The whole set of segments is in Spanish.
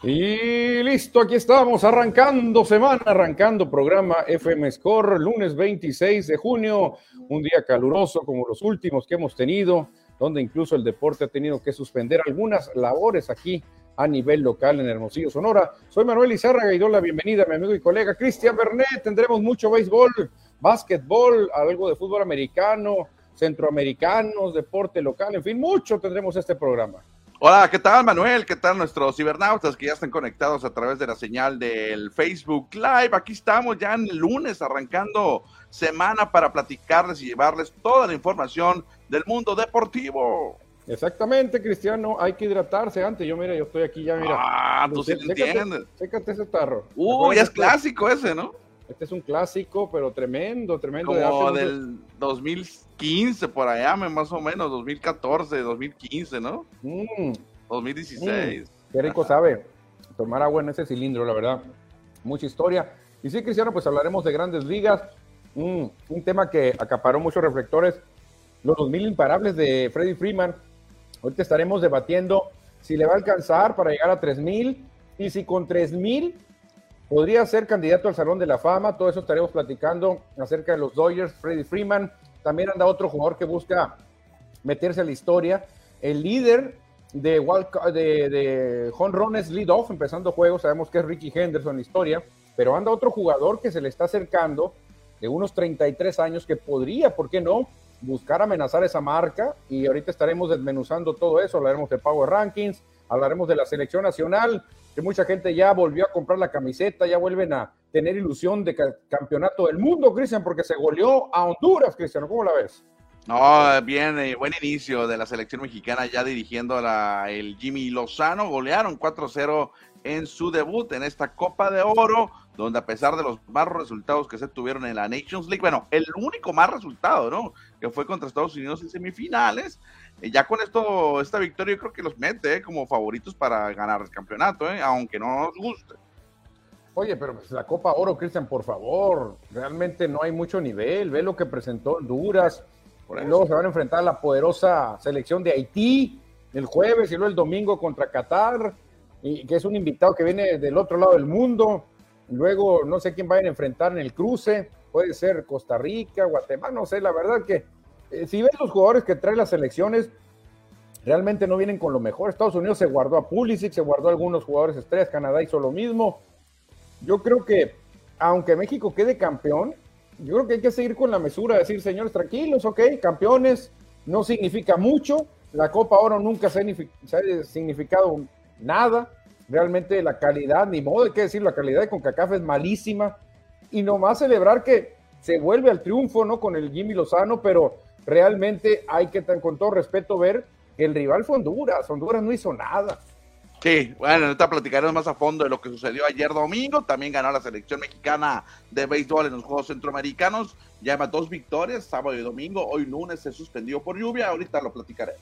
Y listo, aquí estamos, arrancando semana, arrancando programa FM Score, lunes 26 de junio, un día caluroso como los últimos que hemos tenido, donde incluso el deporte ha tenido que suspender algunas labores aquí a nivel local en Hermosillo, Sonora. Soy Manuel Izárraga y doy la bienvenida a mi amigo y colega Cristian Bernet. Tendremos mucho béisbol, básquetbol, algo de fútbol americano, centroamericanos, deporte local, en fin, mucho tendremos este programa. Hola, ¿qué tal Manuel? ¿Qué tal nuestros cibernautas que ya están conectados a través de la señal del Facebook Live? Aquí estamos ya en el lunes arrancando semana para platicarles y llevarles toda la información del mundo deportivo. Exactamente, Cristiano, hay que hidratarse antes. Yo, mira, yo estoy aquí ya, mira. Ah, tú sí entiendes. Sécate ese tarro. Uy, ya es clásico ese, ¿no? Este es un clásico, pero tremendo, tremendo. Como del 2015, por allá, más o menos, 2014, 2015, ¿no? 2016. Mm. Mm. Qué rico sabe tomar agua en ese cilindro, la verdad. Mucha historia. Y sí, Cristiano, pues hablaremos de grandes ligas. Mm, un tema que acaparó muchos reflectores. Los 2000 imparables de Freddy Freeman. Ahorita estaremos debatiendo si le va a alcanzar para llegar a 3000 y si con 3000 podría ser candidato al Salón de la Fama. Todo eso estaremos platicando acerca de los Dodgers, Freddie Freeman. También anda otro jugador que busca meterse a la historia. El líder de, de, de honrones lead off, empezando juegos, sabemos que es Ricky Henderson en la historia, pero anda otro jugador que se le está acercando de unos 33 años que podría, ¿por qué no?, buscar amenazar esa marca y ahorita estaremos desmenuzando todo eso, hablaremos de Power Rankings, hablaremos de la selección nacional, que mucha gente ya volvió a comprar la camiseta, ya vuelven a tener ilusión de campeonato del mundo, Cristian, porque se goleó a Honduras, Cristian, ¿cómo la ves? No, bien, eh, buen inicio de la selección mexicana ya dirigiendo la, el Jimmy Lozano, golearon 4-0 en su debut en esta Copa de Oro, donde a pesar de los malos resultados que se tuvieron en la Nations League, bueno, el único más resultado, ¿no? Que fue contra Estados Unidos en semifinales, ya con esto, esta victoria yo creo que los mete eh, como favoritos para ganar el campeonato, eh, aunque no nos guste. Oye, pero pues la Copa Oro, Cristian, por favor, realmente no hay mucho nivel. Ve lo que presentó Honduras. luego se van a enfrentar a la poderosa selección de Haití el jueves y luego el domingo contra Qatar, y que es un invitado que viene del otro lado del mundo. Luego no sé quién vayan a enfrentar en el cruce. Puede ser Costa Rica, Guatemala, no sé, la verdad que eh, si ves los jugadores que traen las selecciones, realmente no vienen con lo mejor. Estados Unidos se guardó a Pulisic, se guardó a algunos jugadores estrellas, Canadá hizo lo mismo. Yo creo que, aunque México quede campeón, yo creo que hay que seguir con la mesura, decir, señores, tranquilos, ok, campeones, no significa mucho, la Copa Oro nunca se ha, significado nada, realmente la calidad, ni modo de qué decir, la calidad de CONCACAF es malísima, y nomás celebrar que se vuelve al triunfo, ¿no? Con el Jimmy Lozano, pero realmente hay que, con todo respeto, ver que el rival fue Honduras. Honduras no hizo nada. Sí, bueno, ahorita platicaremos más a fondo de lo que sucedió ayer domingo. También ganó la selección mexicana de béisbol en los Juegos Centroamericanos. Lleva dos victorias, sábado y domingo. Hoy lunes se suspendió por lluvia. Ahorita lo platicaré.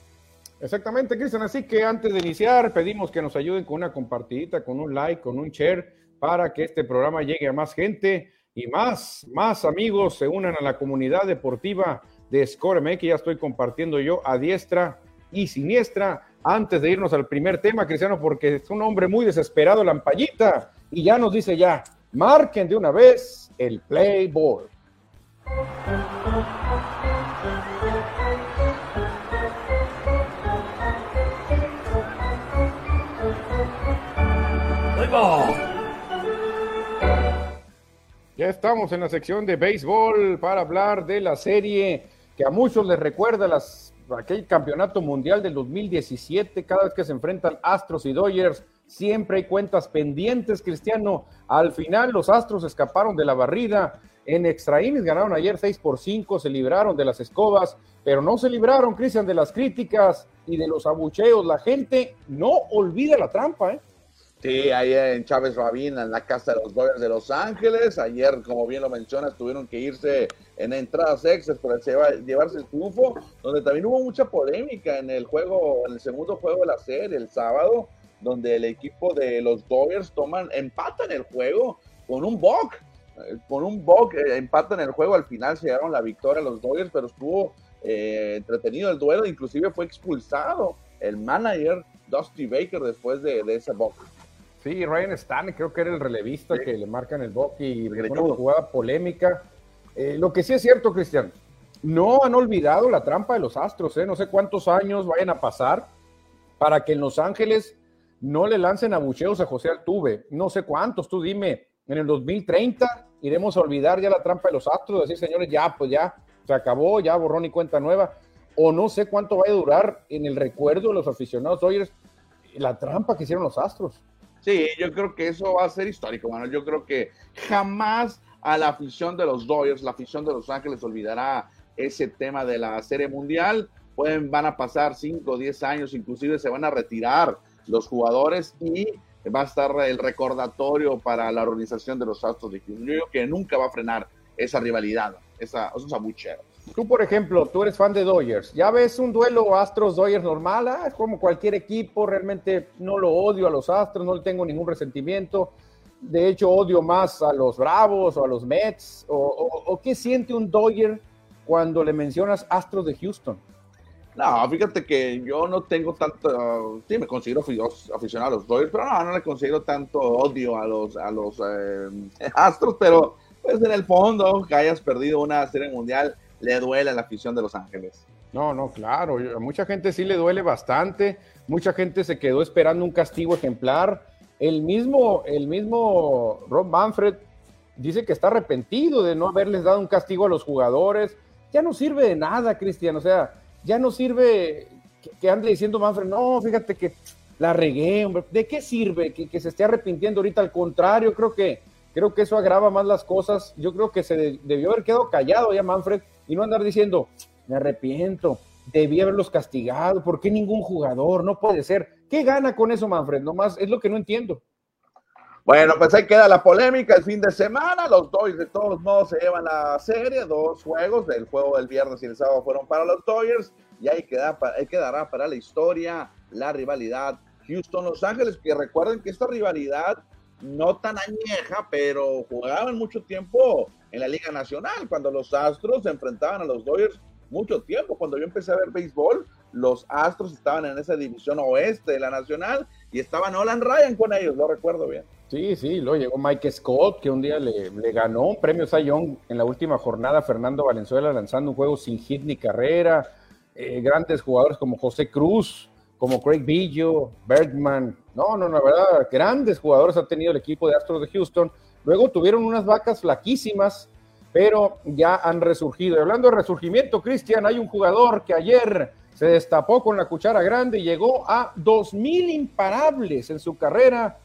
Exactamente, Cristian. Así que antes de iniciar, pedimos que nos ayuden con una compartidita, con un like, con un share, para que este programa llegue a más gente y más, más amigos se unan a la comunidad deportiva de Score MX. Ya estoy compartiendo yo a diestra y siniestra. Antes de irnos al primer tema, Cristiano, porque es un hombre muy desesperado, Lampallita, y ya nos dice ya, marquen de una vez el Playboy. Ya estamos en la sección de béisbol para hablar de la serie que a muchos les recuerda las, aquel campeonato mundial del 2017, cada vez que se enfrentan Astros y Dodgers, siempre hay cuentas pendientes, Cristiano. Al final los Astros escaparon de la barrida. En extra innings ganaron ayer 6 por 5, se libraron de las escobas, pero no se libraron, Cristian, de las críticas y de los abucheos. La gente no olvida la trampa, ¿eh? Sí, ahí en Chávez Rabín, en la casa de los Dodgers de Los Ángeles. Ayer, como bien lo mencionas, tuvieron que irse en entradas extras para llevarse el triunfo, donde también hubo mucha polémica en el juego, en el segundo juego de la serie, el sábado, donde el equipo de los Dodgers toman, empatan el juego con un bug. Eh, con un bug, eh, empatan el juego, al final se llegaron la victoria a los Dodgers, pero estuvo eh, entretenido el duelo, inclusive fue expulsado el manager Dusty Baker después de, ese bug. Sí, Ryan Stan, creo que era el relevista que le marcan el boque y una jugada polémica. Eh, lo que sí es cierto, Cristian, no han olvidado la trampa de los Astros, ¿eh? no sé cuántos años vayan a pasar para que en Los Ángeles no le lancen abucheos a José Altuve. No sé cuántos, tú dime, en el 2030 iremos a olvidar ya la trampa de los Astros, decir, señores, ya, pues ya, se acabó, ya borrón y cuenta nueva. O no sé cuánto va a durar en el recuerdo de los aficionados Dodgers la trampa que hicieron los Astros. Sí, yo creo que eso va a ser histórico, Manuel. Yo creo que jamás a la afición de los Dodgers, la afición de Los Ángeles olvidará ese tema de la Serie Mundial. Pueden, van a pasar 5 o 10 años, inclusive se van a retirar los jugadores y va a estar el recordatorio para la organización de los Astros de Houston. Que nunca va a frenar esa rivalidad, esa, esos abucheos. Tú, por ejemplo, tú eres fan de Dodgers. ¿Ya ves un duelo Astros-Dodgers normal? Ah, como cualquier equipo. Realmente no lo odio a los Astros, no le tengo ningún resentimiento. De hecho, odio más a los Bravos o a los Mets. ¿O, qué siente un Dodger cuando le mencionas Astros de Houston? No, fíjate que yo no tengo tanto, sí me considero aficionado a los Dodgers, pero no, no le considero tanto odio a los, a los eh, Astros, pero pues en el fondo que hayas perdido una serie mundial le duele a la afición de Los Ángeles. No, no, claro, a mucha gente sí le duele bastante, mucha gente se quedó esperando un castigo ejemplar. El mismo, el mismo Rob Manfred dice que está arrepentido de no haberles dado un castigo a los jugadores. Ya no sirve de nada, Cristian, o sea, ya no sirve que, ande diciendo Manfred, no, fíjate que la regué, hombre. ¿De qué sirve que, que, se esté arrepintiendo ahorita? Al contrario, creo que, creo que eso agrava más las cosas. Yo creo que se debió haber quedado callado ya Manfred y no andar diciendo, me arrepiento, debí haberlos castigado, ¿por qué ningún jugador? No puede ser. ¿Qué gana con eso, Manfred? Nomás es lo que no entiendo. Bueno, pues ahí queda la polémica el fin de semana. Los Dodgers de todos modos se llevan la serie, dos juegos, el juego del viernes y el sábado fueron para los Dodgers y ahí, queda, ahí quedará para la historia la rivalidad Houston-Los Ángeles, que recuerden que esta rivalidad no tan añeja, pero jugaban mucho tiempo en la Liga Nacional, cuando los Astros se enfrentaban a los Dodgers mucho tiempo. Cuando yo empecé a ver béisbol, los Astros estaban en esa división oeste de la Nacional y estaban Nolan Ryan con ellos, lo recuerdo bien. Sí, sí, luego llegó Mike Scott, que un día le, ganó un premio Sayón en la última jornada Fernando Valenzuela lanzando un juego sin hit ni carrera. Eh, grandes jugadores como José Cruz, como Craig Billo, Bergman. No, no, la verdad, grandes jugadores ha tenido el equipo de Astros de Houston. Luego tuvieron unas vacas flaquísimas, pero ya han resurgido. Y hablando de resurgimiento, Cristian, hay un jugador que ayer se destapó con la cuchara grande y llegó a 2.000 imparables en su carrera.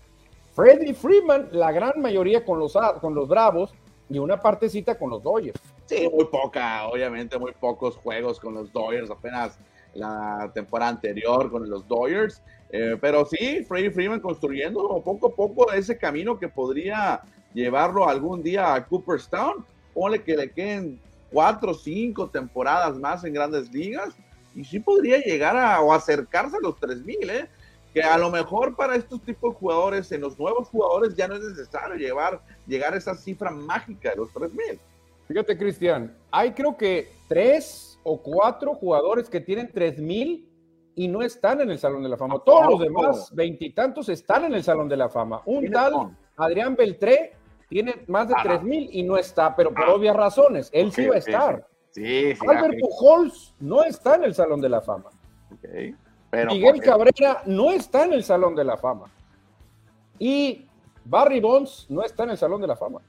Freddie Freeman, la gran mayoría con los, con los Bravos y una partecita con los Dodgers. Sí, muy poca, obviamente, muy pocos juegos con los Dodgers, apenas la temporada anterior con los Dodgers. Eh, pero sí, Freddie Freeman construyendo poco a poco ese camino que podría llevarlo algún día a Cooperstown. Ponle que le queden cuatro o cinco temporadas más en grandes ligas y sí podría llegar a o acercarse a los 3000, ¿eh? Que a lo mejor para estos tipos de jugadores, en los nuevos jugadores, ya no es necesario llevar, llegar a esa cifra mágica de los 3000. Fíjate, Cristian, hay creo que tres o cuatro jugadores que tienen 3000 y no están en el Salón de la Fama. Todos los demás, veintitantos, están en el Salón de la Fama. Un tal Adrián Beltré tiene más de tres mil y no está, pero por ah. obvias razones. Él sí va a estar. Sí, sí, Albert Pujols no está en el Salón de la Fama. Miguel Cabrera no está en el Salón de la Fama. Y Barry Bonds no está en el Salón de la Fama.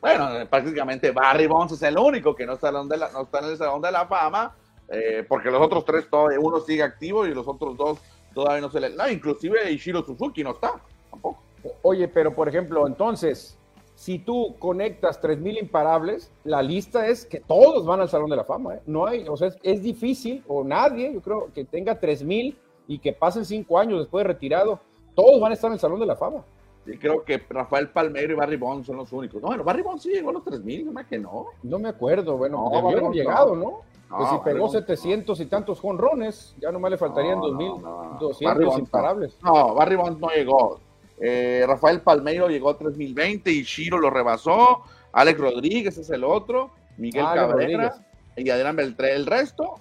Bueno, prácticamente Barry Bonds es el único que no está, no está en el Salón de la Fama, eh, porque los otros tres, todavía, uno sigue activo y los otros dos todavía no se le... No, inclusive Ishiro Suzuki no está, tampoco. Oye, pero por ejemplo, entonces, si tú conectas 3.000 imparables, la lista es que todos van al Salón de la Fama. ¿eh? No hay, o sea, es, difícil, o nadie, yo creo, que tenga 3.000 y que pasen cinco años después de retirado, todos van a estar en el Salón de la Fama. Sí, creo que Rafael Palmeiro y Barry Bonds son los únicos. No, bueno, Barry Bonds sí llegó a los 3.000, no más que no. No me acuerdo, bueno, no, debió llegado, ¿no? pues si pegó 700 y tantos jonrones, ya nomás le faltarían 2.200 imparables. No, Barry Bonds no llegó. Eh, Rafael Palmeiro llegó a 3020 y Shiro lo rebasó. Alex Rodríguez es el otro. Miguel Cabrera y Adrián Beltré. El resto,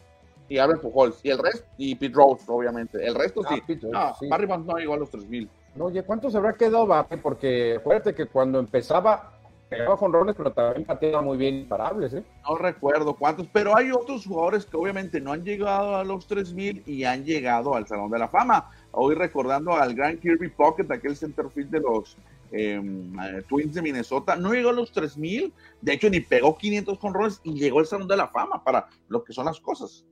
y Albert Pujols. Y el resto, y Pete Rose, obviamente. El resto ah, sí. no, Barry Bonds no llegó a los 3000. Oye, ¿cuántos habrá quedado Bape? Porque acuérdate que cuando empezaba pegaba con roles, pero también pateaba muy bien imparables, ¿eh? No recuerdo cuántos, pero hay otros jugadores que obviamente no han llegado a los 3000 y han llegado al Salón de la Fama. Hoy recordando al gran Kirby Pocket, aquel centerfield de los em, eh, Twins de Minnesota, no llegó a los 3000, de hecho ni pegó 500 jonrones y llegó al Salón de la Fama para lo que son las cosas.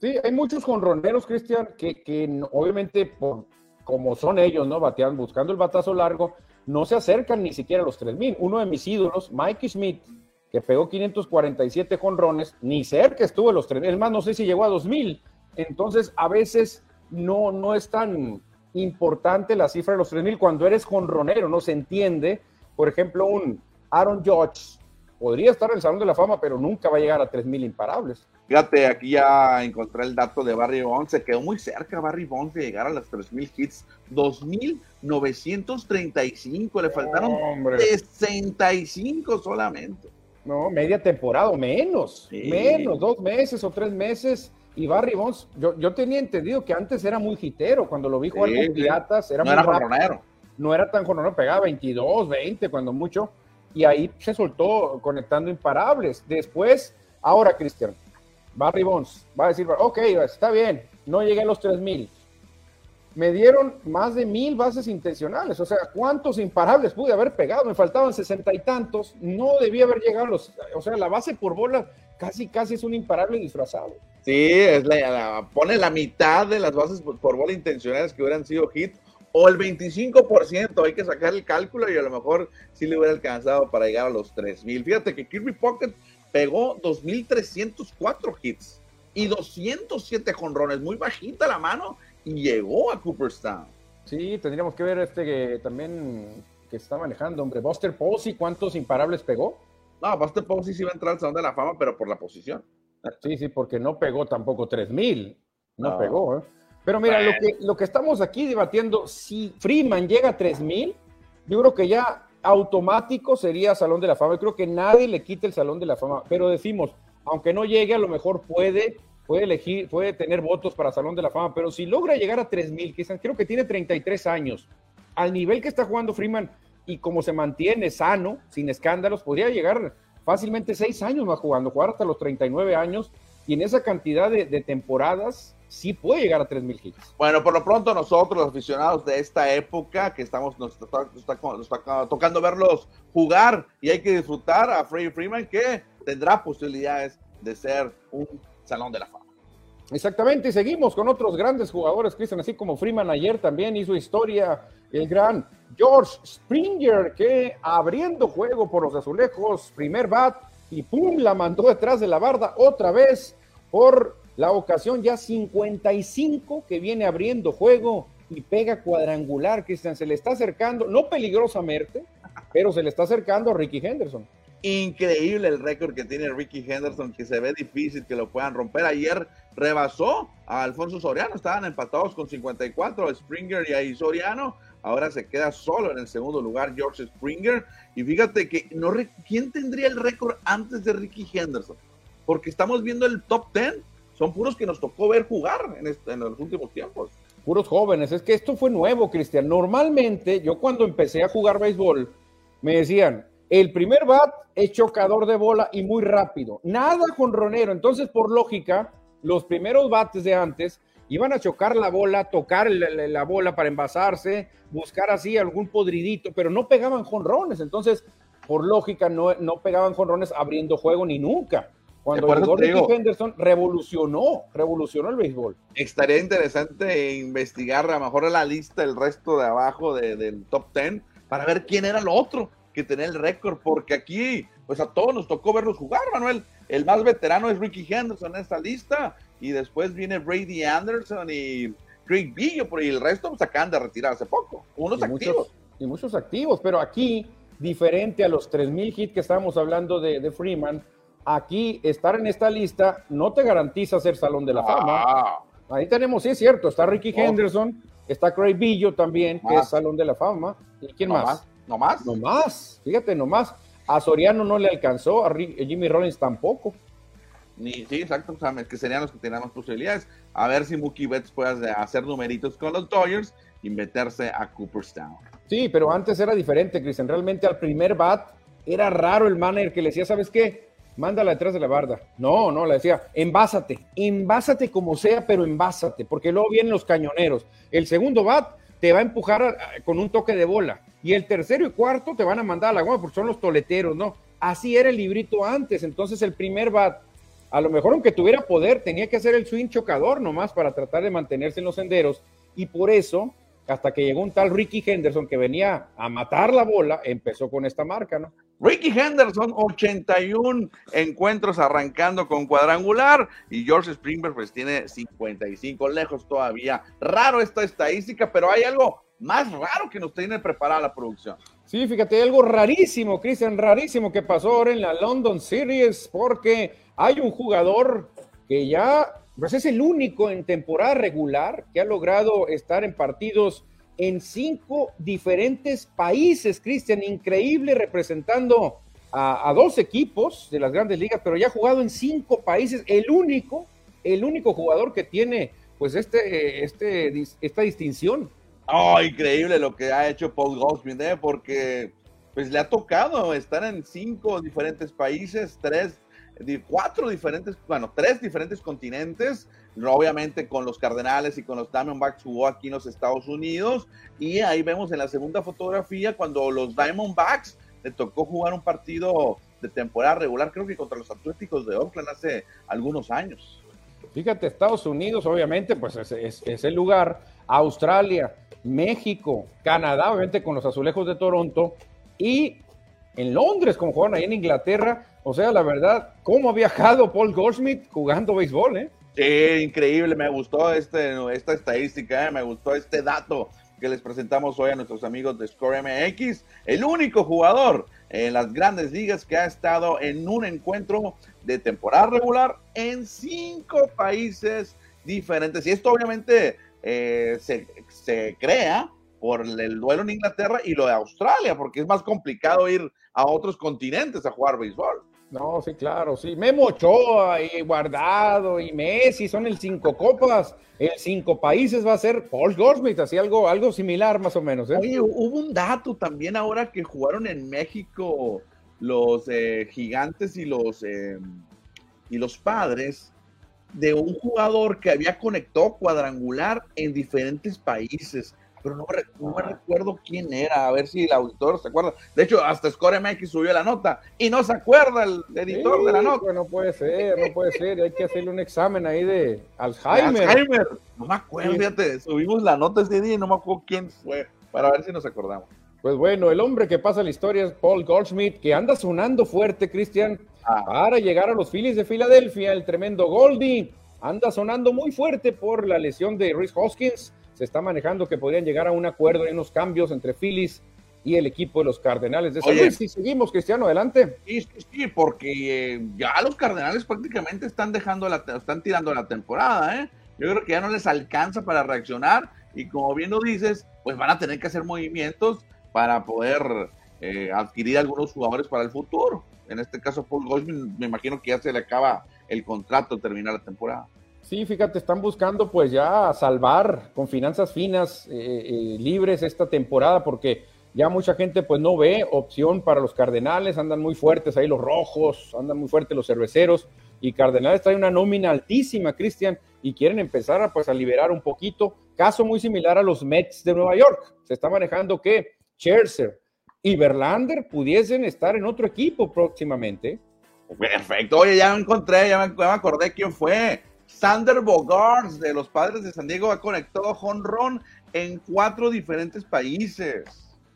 Sí, hay muchos jonroneros, Cristian, que, que obviamente por como son ellos, ¿no? Batean buscando el batazo largo, no se acercan ni siquiera a los 3000. Uno de mis ídolos, Mikey Smith, que pegó 547 jonrones, ni cerca estuvo a los 3000. Es más, no sé si llegó a 2000. Entonces, a veces no, no es tan importante la cifra de los 3000 cuando eres jonronero, no se entiende. Por ejemplo, un Aaron Judge podría estar en el Salón de la Fama, pero nunca va a llegar a 3000 imparables. Fíjate, aquí ya encontré el dato de Barry Bonds. Se quedó muy cerca Barry Bonds de llegar a las 3000 hits. 2935. Le faltaron 65 solamente. No, media temporada o menos. Menos, dos meses o tres meses. Y Barry Bonds, yo, yo tenía entendido que antes era muy hitero. Cuando lo vi jugar con Piratas, era no muy era No era tan jonronero, pegaba 22, 20, cuando mucho. Y ahí se soltó conectando imparables. Después, ahora, Cristian, Barry Bonds va a decir, ok, está bien, no llegué a los 3000. Me dieron más de mil bases intencionales, o sea, ¿cuántos imparables pude haber pegado? Me faltaban sesenta y tantos, no debía haber llegado a los, o sea, la base por bola casi, casi es un imparable disfrazado. Sí, es la, pone la mitad de las bases por bola intencionales que hubieran sido hit, o el 25%, hay que sacar el cálculo y a lo mejor sí le hubiera alcanzado para llegar a los 3000. Fíjate que Kirby Pocket pegó 2.304 hits y 207 jonrones, muy bajita la mano, y llegó a Cooperstown. Sí, tendríamos que ver este que también que está manejando, hombre, Buster Posey, ¿cuántos imparables pegó? No, Buster Posey sí va a entrar al Salón de la Fama, pero por la posición. Sí, sí, porque no pegó tampoco 3000, no, no. pegó, ¿eh? Pero mira, lo, que, lo que estamos aquí debatiendo, si Freeman llega a 3000, yo creo que ya automático sería Salón de la Fama. Yo creo que nadie le quite el Salón de la Fama, pero decimos, aunque no llegue, a lo mejor puede, puede elegir, puede tener votos para Salón de la Fama, pero si logra llegar a 3000, quizás creo que tiene 33 años, al nivel que está jugando Freeman y como se mantiene sano, sin escándalos, podría llegar fácilmente 6 años más jugando, jugar hasta los 39 años y en esa cantidad de, de temporadas sí puede llegar a 3.000 hits. Bueno, por lo pronto nosotros, los aficionados de esta época, que estamos, nos está, nos está, tocando verlos jugar y hay que disfrutar a Freddie Freeman, que tendrá posibilidades de ser un salón de la fama. Exactamente, y seguimos con otros grandes jugadores, Cristian, así como Freeman ayer también hizo historia, el gran George Springer, que abriendo juego por los azulejos, primer bat, y pum, la mandó detrás de la barda otra vez por la ocasión ya 55 que viene abriendo juego y pega cuadrangular, Cristian, se le está acercando, no peligrosamente, pero se le está acercando a Ricky Henderson. Increíble el récord que tiene Ricky Henderson, que se ve difícil que lo puedan romper. Ayer rebasó a Alfonso Soriano, estaban empatados con 54, Springer y ahí Soriano. Ahora se queda solo en el segundo lugar George Springer. Y fíjate que no, ¿quién tendría el récord antes de Ricky Henderson? Porque estamos viendo el top 10 son puros que nos tocó ver jugar en, los últimos tiempos. Puros jóvenes, es que esto fue nuevo, Cristian. Normalmente, yo cuando empecé a jugar béisbol, me decían, el primer bat es chocador de bola y muy rápido, nada con ronero. Entonces, por lógica, los primeros bates de antes iban a chocar la bola, tocar la, bola para envasarse, buscar así algún podridito, pero no pegaban jonrones. Entonces, por lógica, no, no pegaban jonrones abriendo juego ni nunca. Cuando Ricky Henderson revolucionó, revolucionó el béisbol. Estaría interesante investigar a lo mejor la lista, el resto de abajo del top 10, para ver quién era el otro que tenía el récord, porque aquí, pues a todos nos tocó verlos jugar, Manuel. El más veterano es Ricky Henderson en esta lista, y después viene Brady Anderson y Craig Billo, y el resto pues acaban de retirar hace poco, unos activos. y muchos activos, pero aquí, diferente a los 3.000 hits que estábamos hablando de, de Freeman, aquí estar en esta lista no te garantiza ser Salón de la Fama. Ah. Ahí tenemos, sí es cierto, está Ricky Henderson, está Craig Billo también, que es Salón de la Fama. ¿Y quién más? ¿No más? No más, fíjate, no más. A Soriano no le alcanzó, a Jimmy Rollins tampoco. Ni, sí, exacto, o que serían los que tenían más posibilidades. A ver si Mookie Betts puede hacer numeritos con los Dodgers y meterse a Cooperstown. Sí, pero antes era diferente, Cristian. Realmente al primer bat era raro el manager que le decía, ¿sabes qué? Mándala detrás de la barda. No, no, le decía, envásate, envásate como sea, pero envásate, porque luego vienen los cañoneros. El segundo bat te va a empujar con un toque de bola. Y el tercero y cuarto te van a mandar a la goma porque son los toleteros, ¿no? Así era el librito antes. Entonces el primer bat, a lo mejor aunque tuviera poder, tenía que hacer el swing chocador nomás para tratar de mantenerse en los senderos. Y por eso hasta que llegó un tal Ricky Henderson que venía a matar la bola, empezó con esta marca, ¿no? Ricky Henderson, 81 encuentros arrancando con cuadrangular y George Springer pues tiene 55, lejos todavía. Raro esta estadística, pero hay algo más raro que nos tiene preparada la producción. Sí, fíjate, algo rarísimo, Cristian, rarísimo que pasó ahora en la London Series, porque hay un jugador que ya pues es el único en temporada regular que ha logrado estar en partidos en cinco diferentes países, Cristian, increíble representando a, dos equipos de las grandes ligas, pero ya ha jugado en cinco países, el único, el único jugador que tiene pues este, este, esta distinción. Oh, increíble lo que ha hecho Paul Goldschmidt, ¿eh? porque pues le ha tocado estar en cinco diferentes países, tres cuatro diferentes, bueno, tres diferentes continentes, obviamente con los Cardenales y con los Diamondbacks jugó aquí en los Estados Unidos, y ahí vemos en la segunda fotografía cuando los Diamondbacks le tocó jugar un partido de temporada regular, creo que contra los Atléticos de Oakland hace algunos años. Fíjate, Estados Unidos, obviamente, pues es, es el lugar, Australia, México, Canadá, obviamente con los Azulejos de Toronto, y en Londres, como jugaron ahí en Inglaterra, o sea, la verdad, ¿cómo ha viajado Paul Goldschmidt jugando béisbol, eh? Sí, increíble, me gustó este, esta estadística, eh, me gustó este dato que les presentamos hoy a nuestros amigos de Score MX. El único jugador en las grandes ligas que ha estado en un encuentro de temporada regular en cinco países diferentes. Y esto obviamente eh, se, se, crea por el duelo en Inglaterra y lo de Australia, porque es más complicado ir a otros continentes a jugar béisbol. No, sí, claro, sí. Memo Ochoa y Guardado y Messi son el cinco copas. El cinco países va a ser Paul Goldschmidt, así algo, algo similar más o menos. ¿eh? Oye, hubo un dato también ahora que jugaron en México los eh, gigantes y los, eh, y los padres de un jugador que había conectado cuadrangular en diferentes países pero no, me recuerdo quién era, a ver si el auditor se acuerda. De hecho, hasta Score MX subió la nota y no se acuerda el editor de la nota. No puede ser, no puede ser, hay que hacerle un examen ahí de Alzheimer. Alzheimer. No me acuerdo, fíjate, subimos la nota ese día y no me acuerdo quién fue, para ver si nos acordamos. Pues bueno, el hombre que pasa la historia es Paul Goldschmidt, que anda sonando fuerte, Cristian, ah. para llegar a los Phillies de Filadelfia, el tremendo Goldie. Anda sonando muy fuerte por la lesión de Rhys Hoskins se está manejando que podrían llegar a un acuerdo en unos cambios entre Phillies y el equipo de los Cardenales de San Luis. Si seguimos, Cristiano, adelante. Sí, sí, porque eh, ya los Cardenales prácticamente están dejando la, están tirando la temporada, ¿eh? Yo creo que ya no les alcanza para reaccionar y como bien lo dices, pues van a tener que hacer movimientos para poder eh, adquirir algunos jugadores para el futuro. En este caso, Paul Goldman, me imagino que ya se le acaba el contrato terminar la temporada. Sí, fíjate, están buscando pues ya salvar con finanzas finas, eh, eh, libres esta temporada, porque ya mucha gente pues no ve opción para los Cardenales, andan muy fuertes ahí los rojos, andan muy fuertes los cerveceros, y Cardenales trae una nómina altísima, Cristian, y quieren empezar a, pues, a liberar un poquito. Caso muy similar a los Mets de Nueva York. Se está manejando que Scherzer y Verlander pudiesen estar en otro equipo próximamente. Perfecto, oye, ya me encontré, ya me acordé quién fue. Sander Bogarts de los Padres de San Diego ha conectado jonrón en cuatro diferentes países.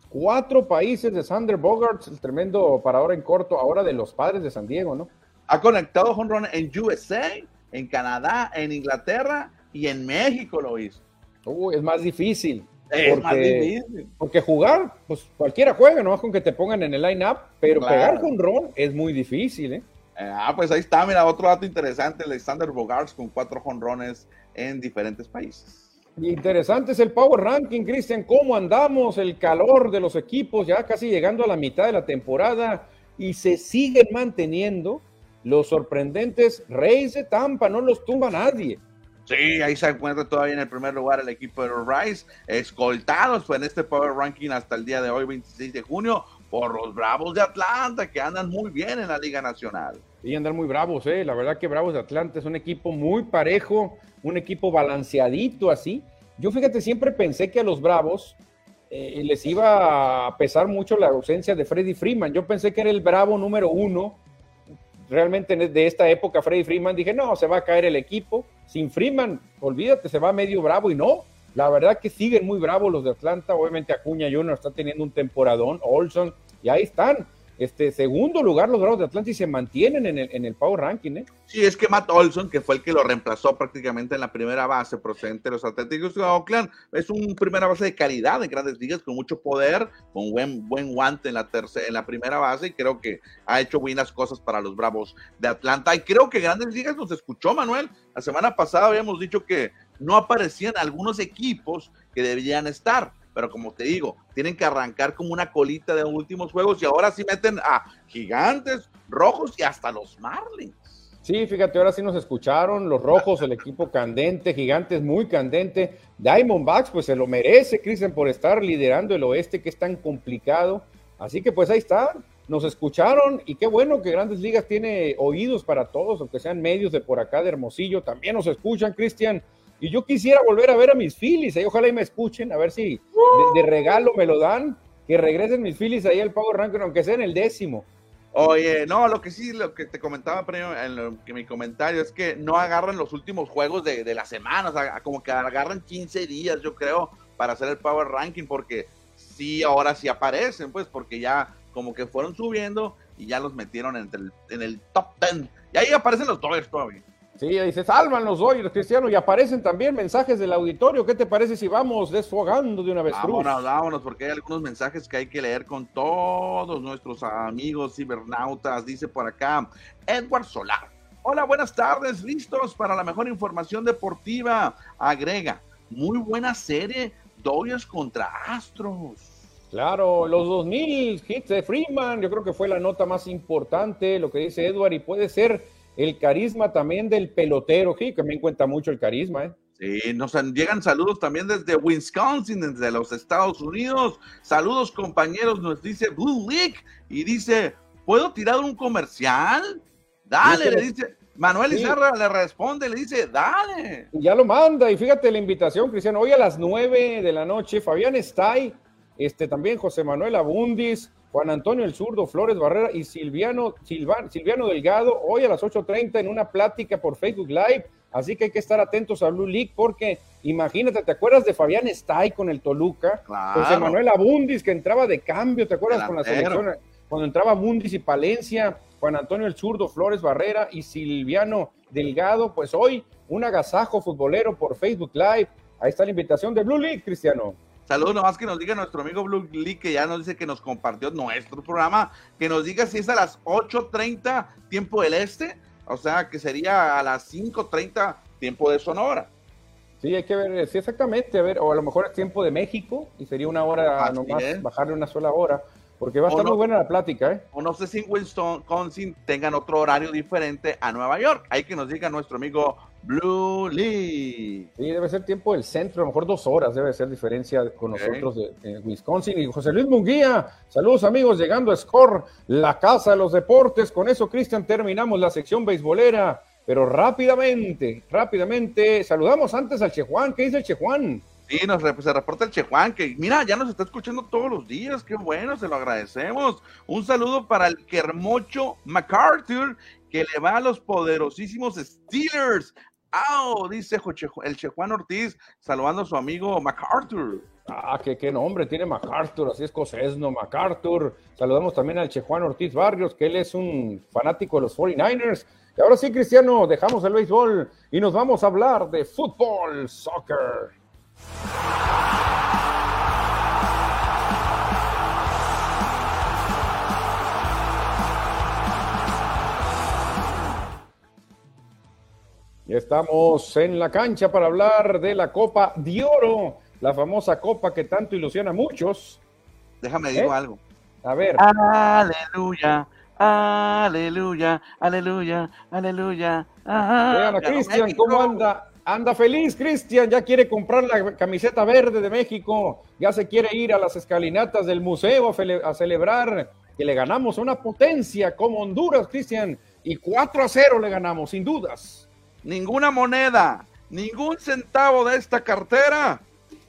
Cuatro países de Sander Bogarts, el tremendo parador en corto ahora de los Padres de San Diego, ¿no? Ha conectado jonrón en USA, en Canadá, en Inglaterra y en México lo hizo. Uh, es más difícil. Es más difícil. Porque jugar, pues cualquiera juega, nomás con que te pongan en el line-up, pero pegar jonrón es muy difícil, ¿eh? Ah, pues ahí está, mira, otro dato interesante, Alexander Bogarts con cuatro jonrones en diferentes países. Interesante es el Power Ranking, Cristian, cómo andamos, el calor de los equipos, ya casi llegando a la mitad de la temporada y se siguen manteniendo los sorprendentes Reyes de Tampa, no los tumba nadie. Sí, ahí se encuentra todavía en el primer lugar el equipo de los Rice, escoltados en este Power Ranking hasta el día de hoy, 26 de junio, por los Bravos de Atlanta, que andan muy bien en la Liga Nacional. Y andan muy bravos, ¿eh? La verdad que Bravos de Atlanta es un equipo muy parejo, un equipo balanceadito así. Yo fíjate, siempre pensé que a los Bravos eh, les iba a pesar mucho la ausencia de Freddy Freeman. Yo pensé que era el Bravo número uno. Realmente de esta época, Freddy Freeman, dije, no, se va a caer el equipo. Sin Freeman, olvídate, se va medio bravo y no. La verdad que siguen muy bravos los de Atlanta. Obviamente Acuña Junior está teniendo un temporadón, Olson, y ahí están este segundo lugar los Bravos de Atlanta y se mantienen en el, en el Power Ranking. ¿eh? Sí, es que Matt Olson, que fue el que lo reemplazó prácticamente en la primera base procedente de los Atléticos de Oakland, es un primera base de calidad en grandes ligas, con mucho poder, con buen, buen guante en la, tercera, en la primera base y creo que ha hecho buenas cosas para los Bravos de Atlanta. Y creo que grandes ligas nos escuchó, Manuel. La semana pasada habíamos dicho que no aparecían algunos equipos que deberían estar pero como te digo, tienen que arrancar como una colita de últimos juegos y ahora sí meten a gigantes, rojos y hasta los Marlins. Sí, fíjate, ahora sí nos escucharon, los rojos, el equipo candente, gigantes muy candente. Diamondbacks, pues se lo merece, Cristian, por estar liderando el oeste, que es tan complicado. Así que pues ahí está, nos escucharon y qué bueno que Grandes Ligas tiene oídos para todos, aunque sean medios de por acá de Hermosillo, también nos escuchan, Cristian. Y yo quisiera volver a ver a mis Phillies, ahí ojalá y me escuchen, a ver si de, regalo me lo dan, que regresen mis Phillies ahí al Power Ranking, aunque sea en el décimo. Oye, no, lo que sí, lo que te comentaba en, lo, que mi comentario es que no agarran los últimos juegos de, de la semana, o sea, como que agarran 15 días, yo creo, para hacer el Power Ranking, porque sí, ahora sí aparecen, pues, porque ya como que fueron subiendo y ya los metieron en el, en el top 10. Y ahí aparecen los Dodgers todavía. Sí, ahí se salvan los los Cristiano, y aparecen también mensajes del auditorio. ¿Qué te parece si vamos desfogando de una vez? Vámonos, vámonos, porque hay algunos mensajes que hay que leer con todos nuestros amigos cibernautas. Dice por acá, Edward Solar. Hola, buenas tardes, listos para la mejor información deportiva. Agrega, muy buena serie, Dodgers contra Astros. Claro, los 2000 hits de Freeman, yo creo que fue la nota más importante, lo que dice Edward, y puede ser el carisma también del pelotero, que me cuenta mucho el carisma, ¿eh? Sí, nos llegan saludos también desde Wisconsin, desde los Estados Unidos. Saludos compañeros, nos dice Blue League y dice, ¿puedo tirar un comercial? Dale, le dice. Manuel Izarra le responde, le dice, dale. Ya lo manda, y fíjate la invitación, Cristiano, hoy a las nueve de la noche, Fabián Stay, este también José Manuel Abundis, Juan Antonio El Zurdo, Flores Barrera y Silviano, Silviano Delgado, hoy a las 8.30 en una plática por Facebook Live. Así que hay que estar atentos a Blue League porque imagínate, ¿te acuerdas de Fabián Stay con el Toluca? José Manuel Abundis que entraba de cambio, ¿te acuerdas con la selección? Cuando entraba Abundis y Palencia, Juan Antonio El Zurdo, Flores Barrera y Silviano Delgado, pues hoy un agasajo futbolero por Facebook Live. Ahí está la invitación de Blue League, Cristiano. Saludos nomás que nos diga nuestro amigo Blue Lee, que ya nos dice que nos compartió nuestro programa, que nos diga si es a las 8.30 tiempo del este, o sea, que sería a las 5.30 tiempo de Sonora. Sí, hay que ver, sí, exactamente, a ver, o a lo mejor es tiempo de México y sería una hora nomás, bajarle una sola hora, porque va a estar muy buena la plática, ¿eh? O no sé si en Wisconsin tengan otro horario diferente a Nueva York, hay que nos diga nuestro amigo Blue League. Sí, debe ser tiempo del centro, a lo mejor dos horas debe ser diferencia con nosotros de, Wisconsin. Y José Luis Munguía, saludos amigos, llegando a Score, la casa de los deportes. Con eso, Cristian, terminamos la sección beisbolera. Pero rápidamente, rápidamente, saludamos antes al Chejuan. ¿Qué dice el Chejuan? Sí, nos se reporta el Chejuan, que mira, ya nos está escuchando todos los días, qué bueno, se lo agradecemos. Un saludo para el Kermocho MacArthur, que le va a los poderosísimos Steelers. ¡Au! Dice el Chejuan Ortiz, saludando a su amigo MacArthur. Ah, qué, qué nombre tiene MacArthur, así es no MacArthur. Saludamos también al Chejuan Ortiz Barrios, que él es un fanático de los 49ers. Y ahora sí, Cristiano, dejamos el béisbol y nos vamos a hablar de fútbol, soccer. Estamos en la cancha para hablar de la Copa de Oro, la famosa copa que tanto ilusiona a muchos. Déjame decir ¿Eh? algo. A ver. Aleluya, aleluya, aleluya, aleluya. Vean a Cristian cómo anda Anda feliz, Cristian, ya quiere comprar la camiseta verde de México, ya se quiere ir a las escalinatas del museo a, celebrar que le ganamos a una potencia como Honduras, Cristian, y 4 a 0 le ganamos, sin dudas. Ninguna moneda, ningún centavo de esta cartera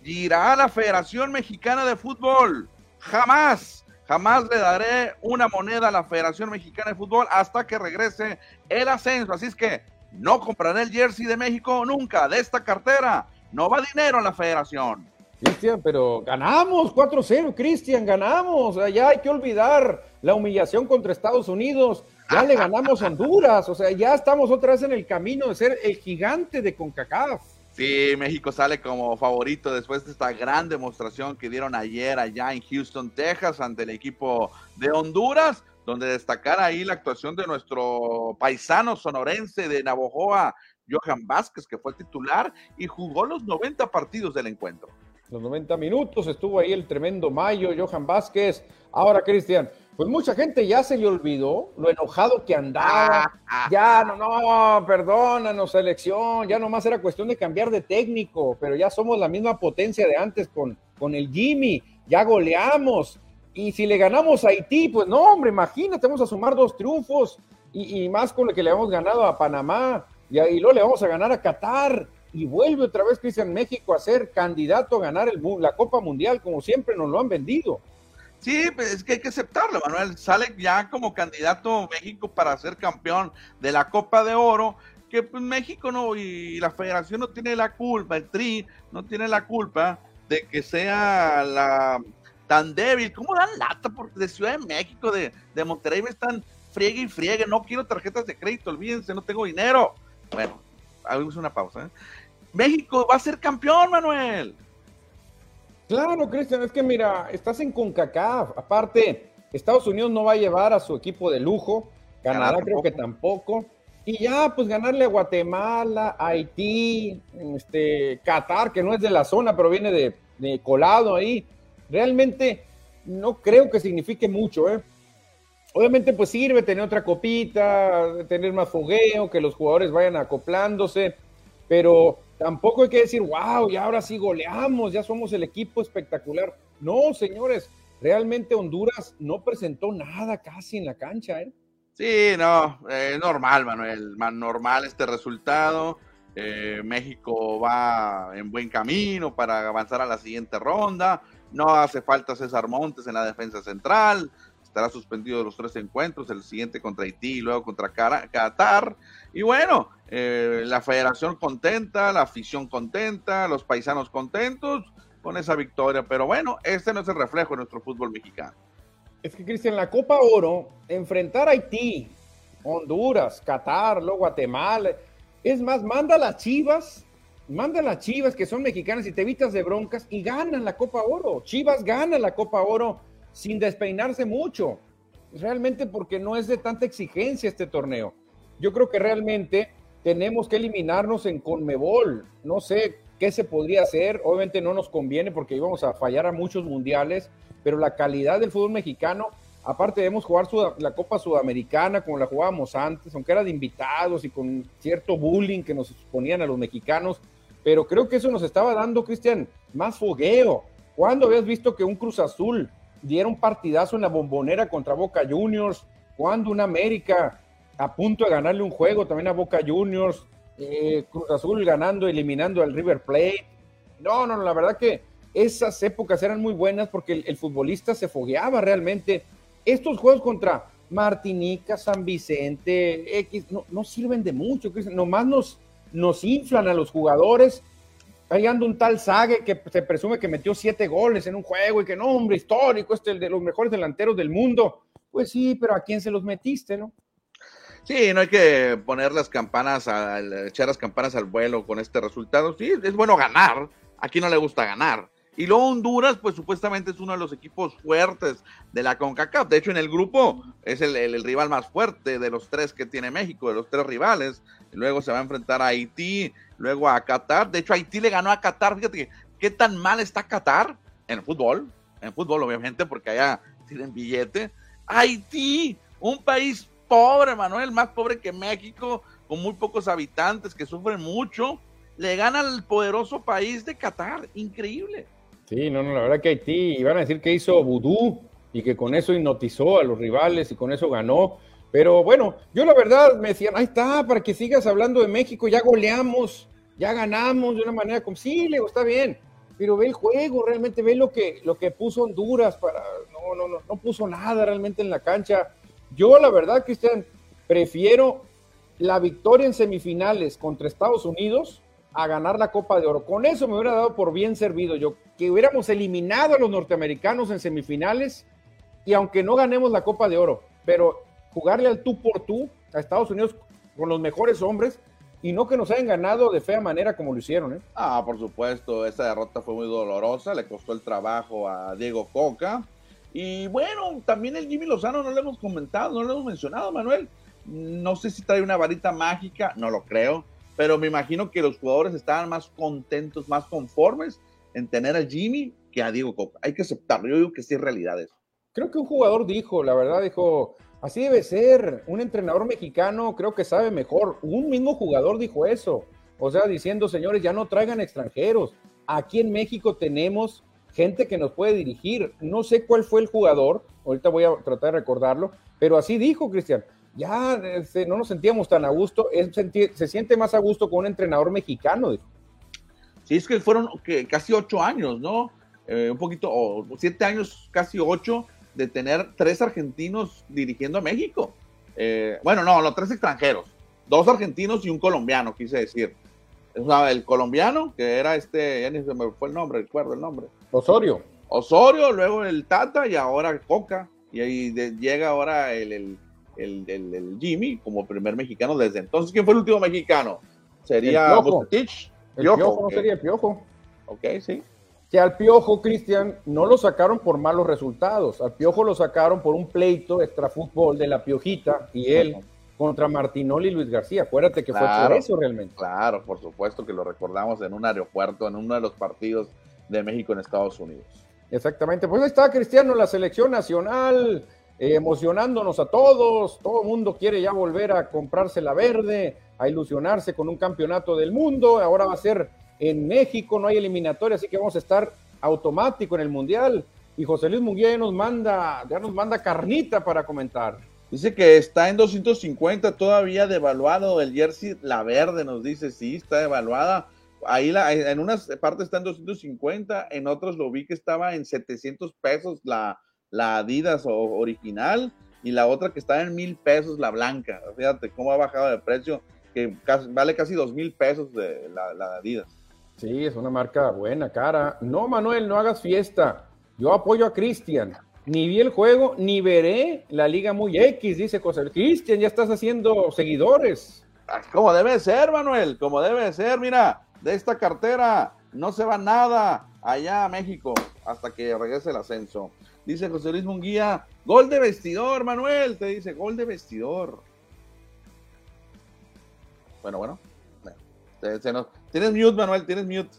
irá a la Federación Mexicana de Fútbol. Jamás, jamás le daré una moneda a la Federación Mexicana de Fútbol hasta que regrese el ascenso. Así es que no compraré el jersey de México nunca de esta cartera. No va dinero a la federación. Cristian, pero ganamos 4-0, Cristian, ganamos. Ya hay que olvidar la humillación contra Estados Unidos. Ya le ganamos a Honduras. O sea, ya estamos otra vez en el camino de ser el gigante de CONCACAF. Sí, México sale como favorito después de esta gran demostración que dieron ayer allá en Houston, Texas, ante el equipo de Honduras donde destacar ahí la actuación de nuestro paisano sonorense de Navojoa, Johan Vázquez, que fue titular y jugó los 90 partidos del encuentro. Los 90 minutos estuvo ahí el tremendo Mayo, Johan Vázquez. Ahora, Cristian, pues mucha gente ya se le olvidó lo enojado que andaba. Ya, no, no, perdónanos, selección. Ya nomás era cuestión de cambiar de técnico, pero ya somos la misma potencia de antes con, con el Jimmy. Ya goleamos y si le ganamos a Haití, pues no, hombre, imagínate, vamos a sumar dos triunfos y, más con lo que le hemos ganado a Panamá y, ahí luego le vamos a ganar a Qatar y vuelve otra vez Cristian México a ser candidato a ganar el, la Copa Mundial como siempre nos lo han vendido. Sí, pues es que hay que aceptarlo, Manuel. Sale ya como candidato México para ser campeón de la Copa de Oro, que pues México no y la federación no tiene la culpa, el TRI no tiene la culpa de que sea la tan débil. ¿Cómo dan lata por, de Ciudad de México, de, de Monterrey? Me están friegue y friegue. No quiero tarjetas de crédito, olvídense, no tengo dinero. Bueno, hagamos una pausa. ¿eh? México va a ser campeón, Manuel. Claro, Cristian, es que mira, estás en CONCACAF. Aparte, Estados Unidos no va a llevar a su equipo de lujo. Canadá creo que tampoco. Y ya, pues ganarle a Guatemala, Haití, este, Qatar, que no es de la zona, pero viene de, de colado ahí realmente no creo que signifique mucho, ¿eh? Obviamente, pues sirve tener otra copita, tener más fogueo, que los jugadores vayan acoplándose, pero tampoco hay que decir, wow, y ahora sí goleamos, ya somos el equipo espectacular. No, señores, realmente Honduras no presentó nada casi en la cancha, ¿eh? Sí, no, es normal, Manuel, normal este resultado. Eh, México va en buen camino para avanzar a la siguiente ronda. No hace falta César Montes en la defensa central. Estará suspendido los tres encuentros, el siguiente contra Haití y luego contra Qatar. Y bueno, eh, la federación contenta, la afición contenta, los paisanos contentos con esa victoria. Pero bueno, este no es el reflejo de nuestro fútbol mexicano. Es que, Cristian, la Copa Oro, enfrentar a Haití, Honduras, Qatar, luego Guatemala. Es más, manda las chivas manda las Chivas, que son mexicanas, y te evitas de broncas, y ganan la Copa Oro. Chivas gana la Copa Oro sin despeinarse mucho. Realmente porque no es de tanta exigencia este torneo. Yo creo que realmente tenemos que eliminarnos en Conmebol. No sé qué se podría hacer. Obviamente no nos conviene porque íbamos a fallar a muchos mundiales, pero la calidad del fútbol mexicano, aparte debemos jugar la Copa Sudamericana como la jugábamos antes, aunque era de invitados y con cierto bullying que nos ponían a los mexicanos, pero creo que eso nos estaba dando, Cristian, más fogueo. ¿Cuándo habías visto que un Cruz Azul diera un partidazo en la bombonera contra Boca Juniors? ¿Cuándo un América a punto de ganarle un juego también a Boca Juniors? Eh, Cruz Azul ganando, eliminando al River Plate. No, no, la verdad que esas épocas eran muy buenas porque el, futbolista se fogueaba realmente. Estos juegos contra Martinica, San Vicente, X, no, no sirven de mucho. Nomás nos, nos inflan a los jugadores. Ahí anda un tal Sague que se presume que metió siete goles en un juego y que no, hombre, histórico, este es el de los mejores delanteros del mundo. Pues sí, pero ¿a quién se los metiste, no? Sí, no hay que poner las campanas, al, echar las campanas al vuelo con este resultado. Sí, es bueno ganar. Aquí no le gusta ganar. Y luego Honduras, pues supuestamente es uno de los equipos fuertes de la CONCACAF. De hecho, en el grupo es el, rival más fuerte de los tres que tiene México, de los tres rivales. Luego se va a enfrentar a Haití, luego a Qatar. De hecho, Haití le ganó a Qatar. Fíjate qué tan mal está Qatar en el fútbol. En fútbol, obviamente, porque allá tienen billete. Haití, un país pobre, Manuel, más pobre que México, con muy pocos habitantes que sufren mucho le gana al poderoso país de Qatar. Increíble. Sí, no, no, la verdad que Haití iban a decir que hizo vudú y que con eso hipnotizó a los rivales y con eso ganó. Pero bueno, yo la verdad me decían, ahí está, para que sigas hablando de México, ya goleamos, ya ganamos de una manera como, sí, le está bien, pero ve el juego, realmente ve lo que, lo que puso Honduras para, no, no, no, no puso nada realmente en la cancha. Yo la verdad, Cristian, prefiero la victoria en semifinales contra Estados Unidos a ganar la Copa de Oro. Con eso me hubiera dado por bien servido yo, que hubiéramos eliminado a los norteamericanos en semifinales y aunque no ganemos la Copa de Oro, pero jugarle al tú por tú a Estados Unidos con los mejores hombres y no que nos hayan ganado de fea manera como lo hicieron. ¿eh? Ah, por supuesto, esa derrota fue muy dolorosa, le costó el trabajo a Diego Coca. Y bueno, también el Jimmy Lozano no le hemos comentado, no le hemos mencionado, Manuel. No sé si trae una varita mágica, no lo creo, pero me imagino que los jugadores estaban más contentos, más conformes en tener a Jimmy que a Diego Coca. Hay que aceptarlo, yo digo que sí es realidad eso. Creo que un jugador dijo, la verdad, dijo, así debe ser, un entrenador mexicano creo que sabe mejor. Un mismo jugador dijo eso, o sea, diciendo, señores, ya no traigan extranjeros. Aquí en México tenemos gente que nos puede dirigir. No sé cuál fue el jugador, ahorita voy a tratar de recordarlo, pero así dijo Cristian. Ya este, no nos sentíamos tan a gusto, se siente más a gusto con un entrenador mexicano. Dijo. Sí, es que fueron casi ocho años, ¿no? Eh, un poquito, o siete años, casi ocho, de tener tres argentinos dirigiendo a México. Eh, bueno, no, los tres extranjeros, dos argentinos y un colombiano, quise decir. el colombiano, que era este, ya ni se me fue el nombre, recuerdo el nombre. Osorio. Osorio, luego el Tata y ahora Coca. Y ahí llega ahora el, el, el, Jimmy como primer mexicano desde entonces. ¿Quién fue el último mexicano? Sería el Piojo. El Piojo, no sería el Piojo. Ok, sí que al Piojo, Cristian, no lo sacaron por malos resultados. Al Piojo lo sacaron por un pleito extrafútbol de la Piojita y él contra Martinoli y Luis García. Acuérdate que fue por eso realmente. Claro, por supuesto que lo recordamos en un aeropuerto, en uno de los partidos de México en Estados Unidos. Exactamente. Pues ahí está, Cristiano, la selección nacional, eh, emocionándonos a todos. Todo el mundo quiere ya volver a comprarse la verde, a ilusionarse con un campeonato del mundo. Ahora va a ser en México no hay eliminatoria, así que vamos a estar automático en el Mundial. Y José Luis Munguía nos manda, ya nos manda carnita para comentar. Dice que está en 250 todavía devaluado el jersey, la verde nos dice, sí, está devaluada. Ahí la, en unas partes está en 250, en otros lo vi que estaba en 700 pesos la, la Adidas original y la otra que está en mil pesos la blanca. Fíjate cómo ha bajado de precio, que vale casi dos mil pesos de la, la Adidas. Sí, es una marca buena, cara. No, Manuel, no hagas fiesta. Yo apoyo a Cristian. Ni vi el juego, ni veré la Liga Muy X, dice José. Cristian, ya estás haciendo seguidores. Como debe ser, Manuel, como debe ser. Mira, de esta cartera no se va nada allá a México hasta que regrese el ascenso. Dice José Luis Munguía, gol de vestidor, Manuel, te dice, gol de vestidor. Bueno, bueno. Nos, Tienes mute, Manuel, tienes mute.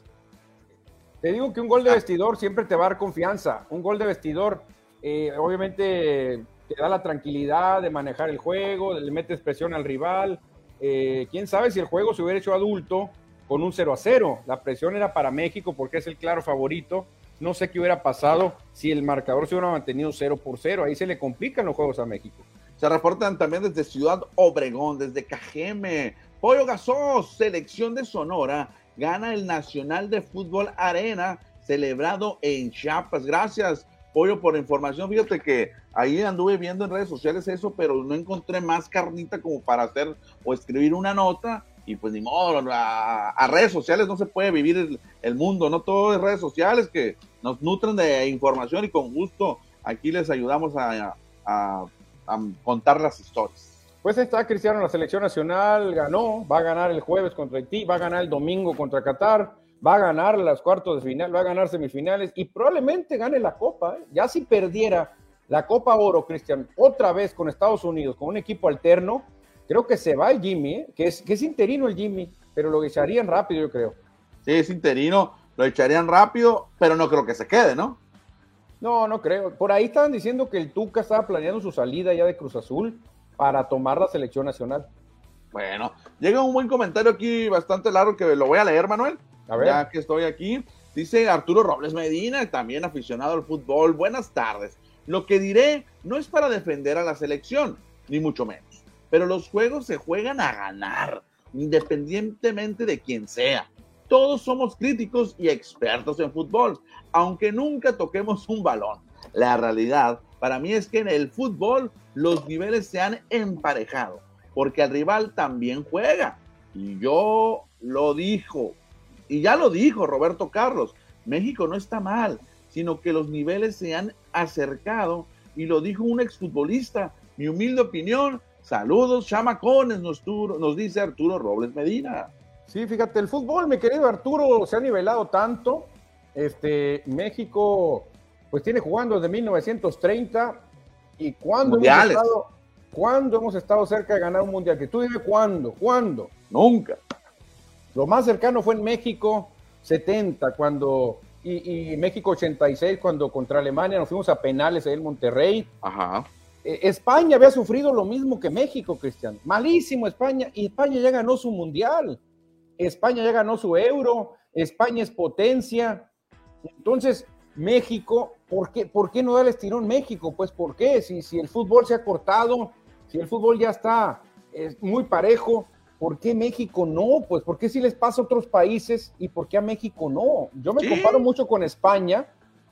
Te digo que un gol de ah. vestidor siempre te va a dar confianza. Un gol de vestidor, eh, obviamente, te da la tranquilidad de manejar el juego, le metes presión al rival. Eh, quién sabe si el juego se hubiera hecho adulto con un 0 a 0. La presión era para México porque es el claro favorito. No sé qué hubiera pasado si el marcador se hubiera mantenido 0 por 0. Ahí se le complican los juegos a México. Se reportan también desde Ciudad Obregón, desde Cajeme, Pollo Gasos, selección de Sonora, gana el Nacional de Fútbol Arena, celebrado en Chiapas. Gracias, Pollo, por la información. Fíjate que ahí anduve viendo en redes sociales eso, pero no encontré más carnita como para hacer o escribir una nota. Y pues ni modo, a, redes sociales no se puede vivir el, mundo, no todo es redes sociales que nos nutren de información y con gusto aquí les ayudamos a contar las historias. Pues está Cristiano, la selección nacional ganó, va a ganar el jueves contra Haití, va a ganar el domingo contra Qatar, va a ganar las cuartos de final, va a ganar semifinales y probablemente gane la Copa. ¿eh? Ya si perdiera la Copa Oro, Cristian, otra vez con Estados Unidos, con un equipo alterno, creo que se va el Jimmy, ¿eh? que, es, que es interino el Jimmy, pero lo echarían rápido, yo creo. Sí, es interino, lo echarían rápido, pero no creo que se quede, ¿no? No, no creo. Por ahí estaban diciendo que el Tuca estaba planeando su salida ya de Cruz Azul para tomar la selección nacional. Bueno, llega un buen comentario aquí bastante largo que lo voy a leer, Manuel. A ver. Ya que estoy aquí. Dice Arturo Robles Medina, también aficionado al fútbol. Buenas tardes. Lo que diré no es para defender a la selección, ni mucho menos. Pero los juegos se juegan a ganar, independientemente de quién sea. Todos somos críticos y expertos en fútbol, aunque nunca toquemos un balón. La realidad para mí es que en el fútbol los niveles se han emparejado, porque el rival también juega. Y yo lo dijo, y ya lo dijo Roberto Carlos, México no está mal, sino que los niveles se han acercado y lo dijo un exfutbolista. Mi humilde opinión, saludos chamacones, nos, nos dice Arturo Robles Medina. Sí, fíjate, el fútbol, mi querido Arturo, se ha nivelado tanto. Este, México, pues tiene jugando desde 1930 y cuando hemos estado, ¿cuándo hemos estado cerca de ganar un mundial? Que tú dime cuándo, cuándo. Nunca. Lo más cercano fue en México 70, cuando, y, México 86, cuando contra Alemania nos fuimos a penales en Monterrey. Ajá. Eh, España había sufrido lo mismo que México, Cristian. Malísimo España, y España ya ganó su mundial. España ya ganó su euro. España es potencia. Entonces, México, ¿por qué, ¿por qué no da el estirón México? Pues, ¿por qué? Si, si el fútbol se ha cortado, si el fútbol ya está es muy parejo, ¿por qué México no? Pues ¿por qué si les pasa a otros países y por qué a México no? Yo me comparo mucho con España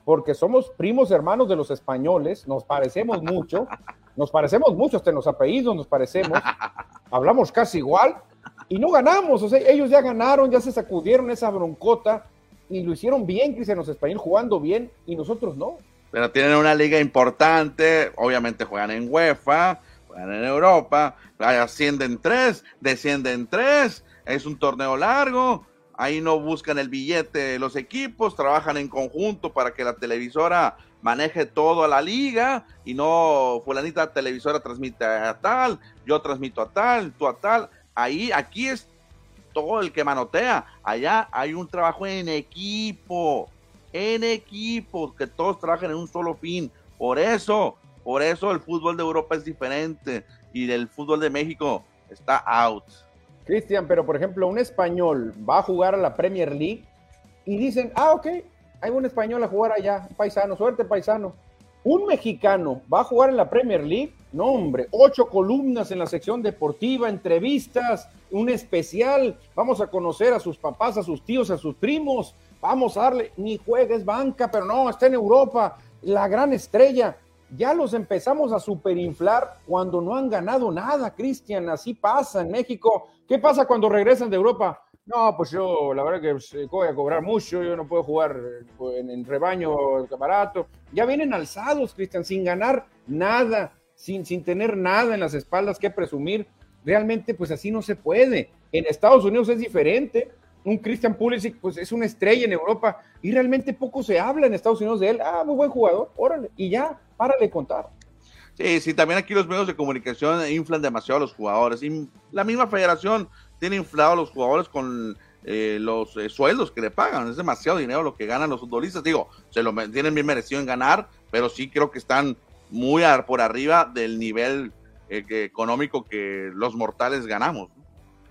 porque somos primos hermanos de los españoles, nos parecemos mucho, nos parecemos mucho, hasta en los apellidos nos parecemos, hablamos casi igual y no ganamos, o sea, ellos ya ganaron, ya se sacudieron esa broncota y lo hicieron bien, Cristian, los españoles jugando bien y nosotros no. Pero tienen una liga importante, obviamente juegan en UEFA, en Europa, ascienden tres, descienden tres, es un torneo largo, ahí no buscan el billete los equipos, trabajan en conjunto para que la televisora maneje todo a la liga y no fulanita televisora transmite a tal, yo transmito a tal, tú a tal, ahí, aquí es todo el que manotea, allá hay un trabajo en equipo, en equipo, que todos trabajan en un solo fin, por eso por eso el fútbol de Europa es diferente y el fútbol de México está out. Cristian, pero por ejemplo, un español va a jugar a la Premier League y dicen, ah, ok, hay un español a jugar allá, paisano, suerte paisano. Un mexicano va a jugar en la Premier League, no hombre, ocho columnas en la sección deportiva, entrevistas, un especial, vamos a conocer a sus papás, a sus tíos, a sus primos, vamos a darle, ni juegues banca, pero no, está en Europa, la gran estrella ya los empezamos a superinflar cuando no han ganado nada, Cristian. Así pasa en México. ¿Qué pasa cuando regresan de Europa? No, pues yo la verdad que voy a cobrar mucho, yo no puedo jugar en, rebaño barato. Ya vienen alzados, Cristian, sin ganar nada, sin, sin tener nada en las espaldas que presumir. Realmente, pues así no se puede. En Estados Unidos es diferente un Christian Pulisic, pues es una estrella en Europa y realmente poco se habla en Estados Unidos de él. Ah, muy buen jugador, órale, y ya, párale contar. Sí, sí, también aquí los medios de comunicación inflan demasiado a los jugadores. Y la misma federación tiene inflado a los jugadores con eh, los eh, sueldos que le pagan. Es demasiado dinero lo que ganan los futbolistas. Digo, se lo tienen bien merecido en ganar, pero sí creo que están muy por arriba del nivel eh, económico que los mortales ganamos.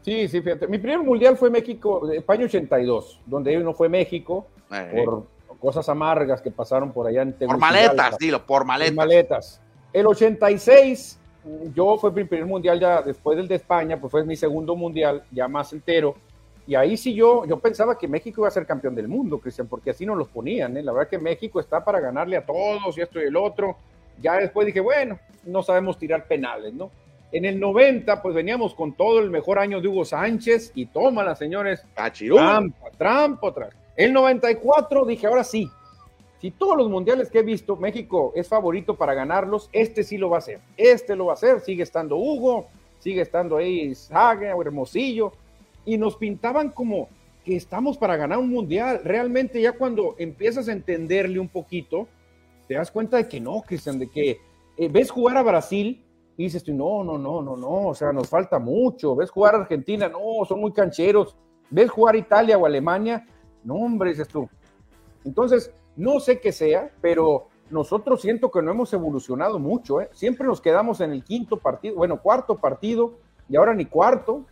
Sí, sí, fíjate. Mi primer mundial fue México, España 82, donde no fue México por cosas amargas que pasaron por allá en Por maletas, dilo, por maletas. maletas. El 86, yo fue mi primer mundial ya después del de España, pues fue mi segundo mundial, ya más entero. Y ahí sí yo, yo pensaba que México iba a ser campeón del mundo, Cristian, porque así nos los ponían. ¿eh? La verdad que México está para ganarle a todos y esto y el otro. Ya después dije, bueno, no sabemos tirar penales, ¿no? En el 90, pues veníamos con todo el mejor año de Hugo Sánchez y tómala, señores. Trampa, trampa otra vez. El 94 dije, ahora sí. Si todos los mundiales que he visto, México es favorito para ganarlos, este sí lo va a hacer. Este lo va a hacer. Sigue estando Hugo, sigue estando ahí Saga, Hermosillo. Y nos pintaban como que estamos para ganar un mundial. Realmente ya cuando empiezas a entenderle un poquito, te das cuenta de que no, Cristian, de que eh, ves jugar a Brasil y dices tú, no, no, no, no, no, o sea, nos falta mucho. ¿Ves jugar a Argentina? No, son muy cancheros. ¿Ves jugar a Italia o Alemania? No, hombre, dices tú. Entonces, no sé qué sea, pero nosotros siento que no hemos evolucionado mucho. ¿eh? Siempre nos quedamos en el quinto partido, bueno, cuarto partido, y ahora ni cuarto.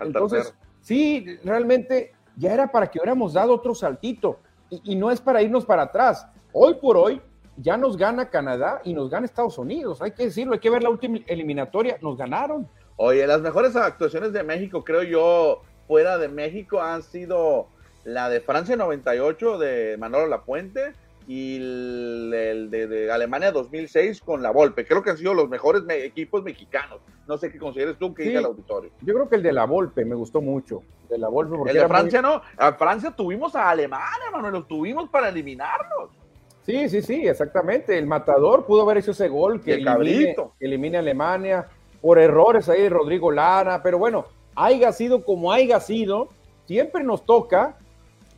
Entonces, sí, realmente ya era para que hubiéramos dado otro saltito y, no es para irnos para atrás. Hoy por hoy ya nos gana Canadá y nos gana Estados Unidos. Hay que decirlo, hay que ver la última eliminatoria. Nos ganaron. Oye, las mejores actuaciones de México, creo yo, fuera de México han sido la de Francia 98 de Manolo Lapuente y el, de, Alemania 2006 con la Volpe. Creo que han sido los mejores equipos mexicanos. No sé qué consideres tú que diga el auditorio. Yo creo que el de la Volpe me gustó mucho. De la Volpe el de Francia no. A Francia tuvimos a Alemania, Manuel, los tuvimos para eliminarlos. Sí, sí, sí, exactamente. El matador pudo haber hecho ese gol que elimine, elimine, a Alemania por errores ahí de Rodrigo Lara, pero bueno, haya sido como haya sido, siempre nos toca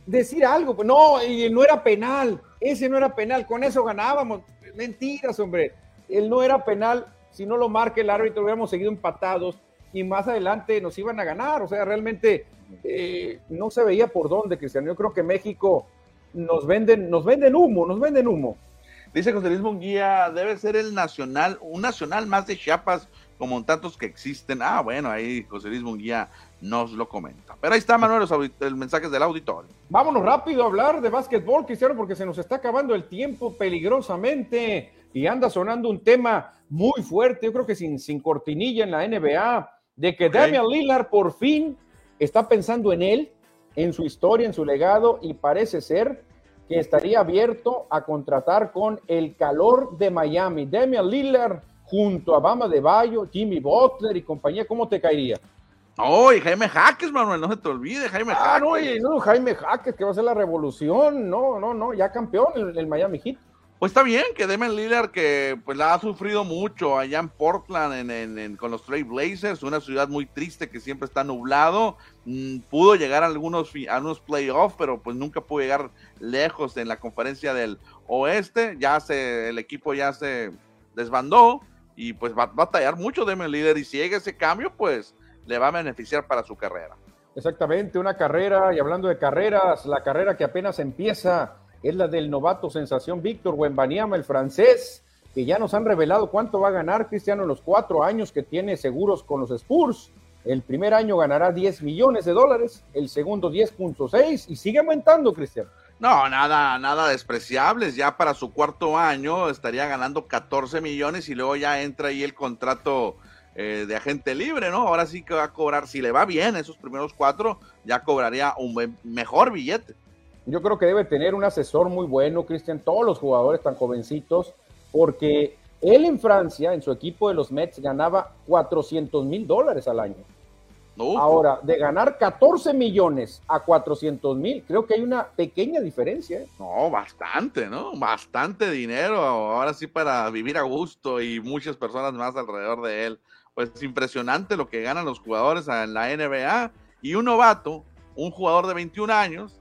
decir algo. Pues no, no era penal, ese no era penal, con eso ganábamos. Mentiras, hombre. Él no era penal, si no lo marca el árbitro hubiéramos seguido empatados y más adelante nos iban a ganar. O sea, realmente eh, no se veía por dónde, Cristiano. Yo creo que México nos venden, nos venden humo, nos venden humo. Dice José Luis Munguía, debe ser el nacional, un nacional más de Chiapas, como tantos que existen. Ah, bueno, ahí José Luis Munguía nos lo comenta. Pero ahí está, Manuel, los, mensajes del auditorio. Vámonos rápido a hablar de básquetbol, Cristiano, porque se nos está acabando el tiempo peligrosamente y anda sonando un tema muy fuerte, yo creo que sin, sin cortinilla en la NBA, de que Damian Lillard por fin está pensando en él, en su historia, en su legado, y parece ser que estaría abierto a contratar con el calor de Miami. Damian Lillard junto a Bama de Bayo, Jimmy Butler y compañía, ¿cómo te caería? Oh, Jaime Jaques, Manuel, no se te olvide, Jaime ah, Jaques. No, no, Jaime Jaques, que va a ser la revolución. No, no, no, ya campeón el, el Miami Heat. Pues está bien que Demian Lillard, que pues la ha sufrido mucho allá en Portland en, con los Trail Blazers, una ciudad muy triste que siempre está nublado, mm, pudo llegar a algunos, a algunos playoffs, pero pues nunca pudo llegar lejos en la conferencia del oeste, ya se, el equipo ya se desbandó y pues va, va a tallar mucho Demian Lillard y si llega ese cambio, pues le va a beneficiar para su carrera. Exactamente, una carrera, y hablando de carreras, la carrera que apenas empieza es la del novato sensación Víctor Wembanyama, el francés, que ya nos han revelado cuánto va a ganar Cristiano en los cuatro años que tiene seguros con los Spurs. El primer año ganará 10 millones de dólares, el segundo 10.6 y sigue aumentando, Cristiano. No, nada, nada despreciables. Ya para su cuarto año estaría ganando 14 millones y luego ya entra ahí el contrato eh, de agente libre, ¿no? Ahora sí que va a cobrar, si le va bien esos primeros cuatro, ya cobraría un mejor billete. Yo creo que debe tener un asesor muy bueno, Cristian, todos los jugadores tan jovencitos, porque él en Francia, en su equipo de los Mets, ganaba 400 mil dólares al año. Ahora, de ganar 14 millones a 400 mil, creo que hay una pequeña diferencia. ¿eh? No, bastante, ¿no? Bastante dinero. Ahora sí para vivir a gusto y muchas personas más alrededor de él pues impresionante lo que ganan los jugadores en la NBA y un novato, un jugador de 21 años,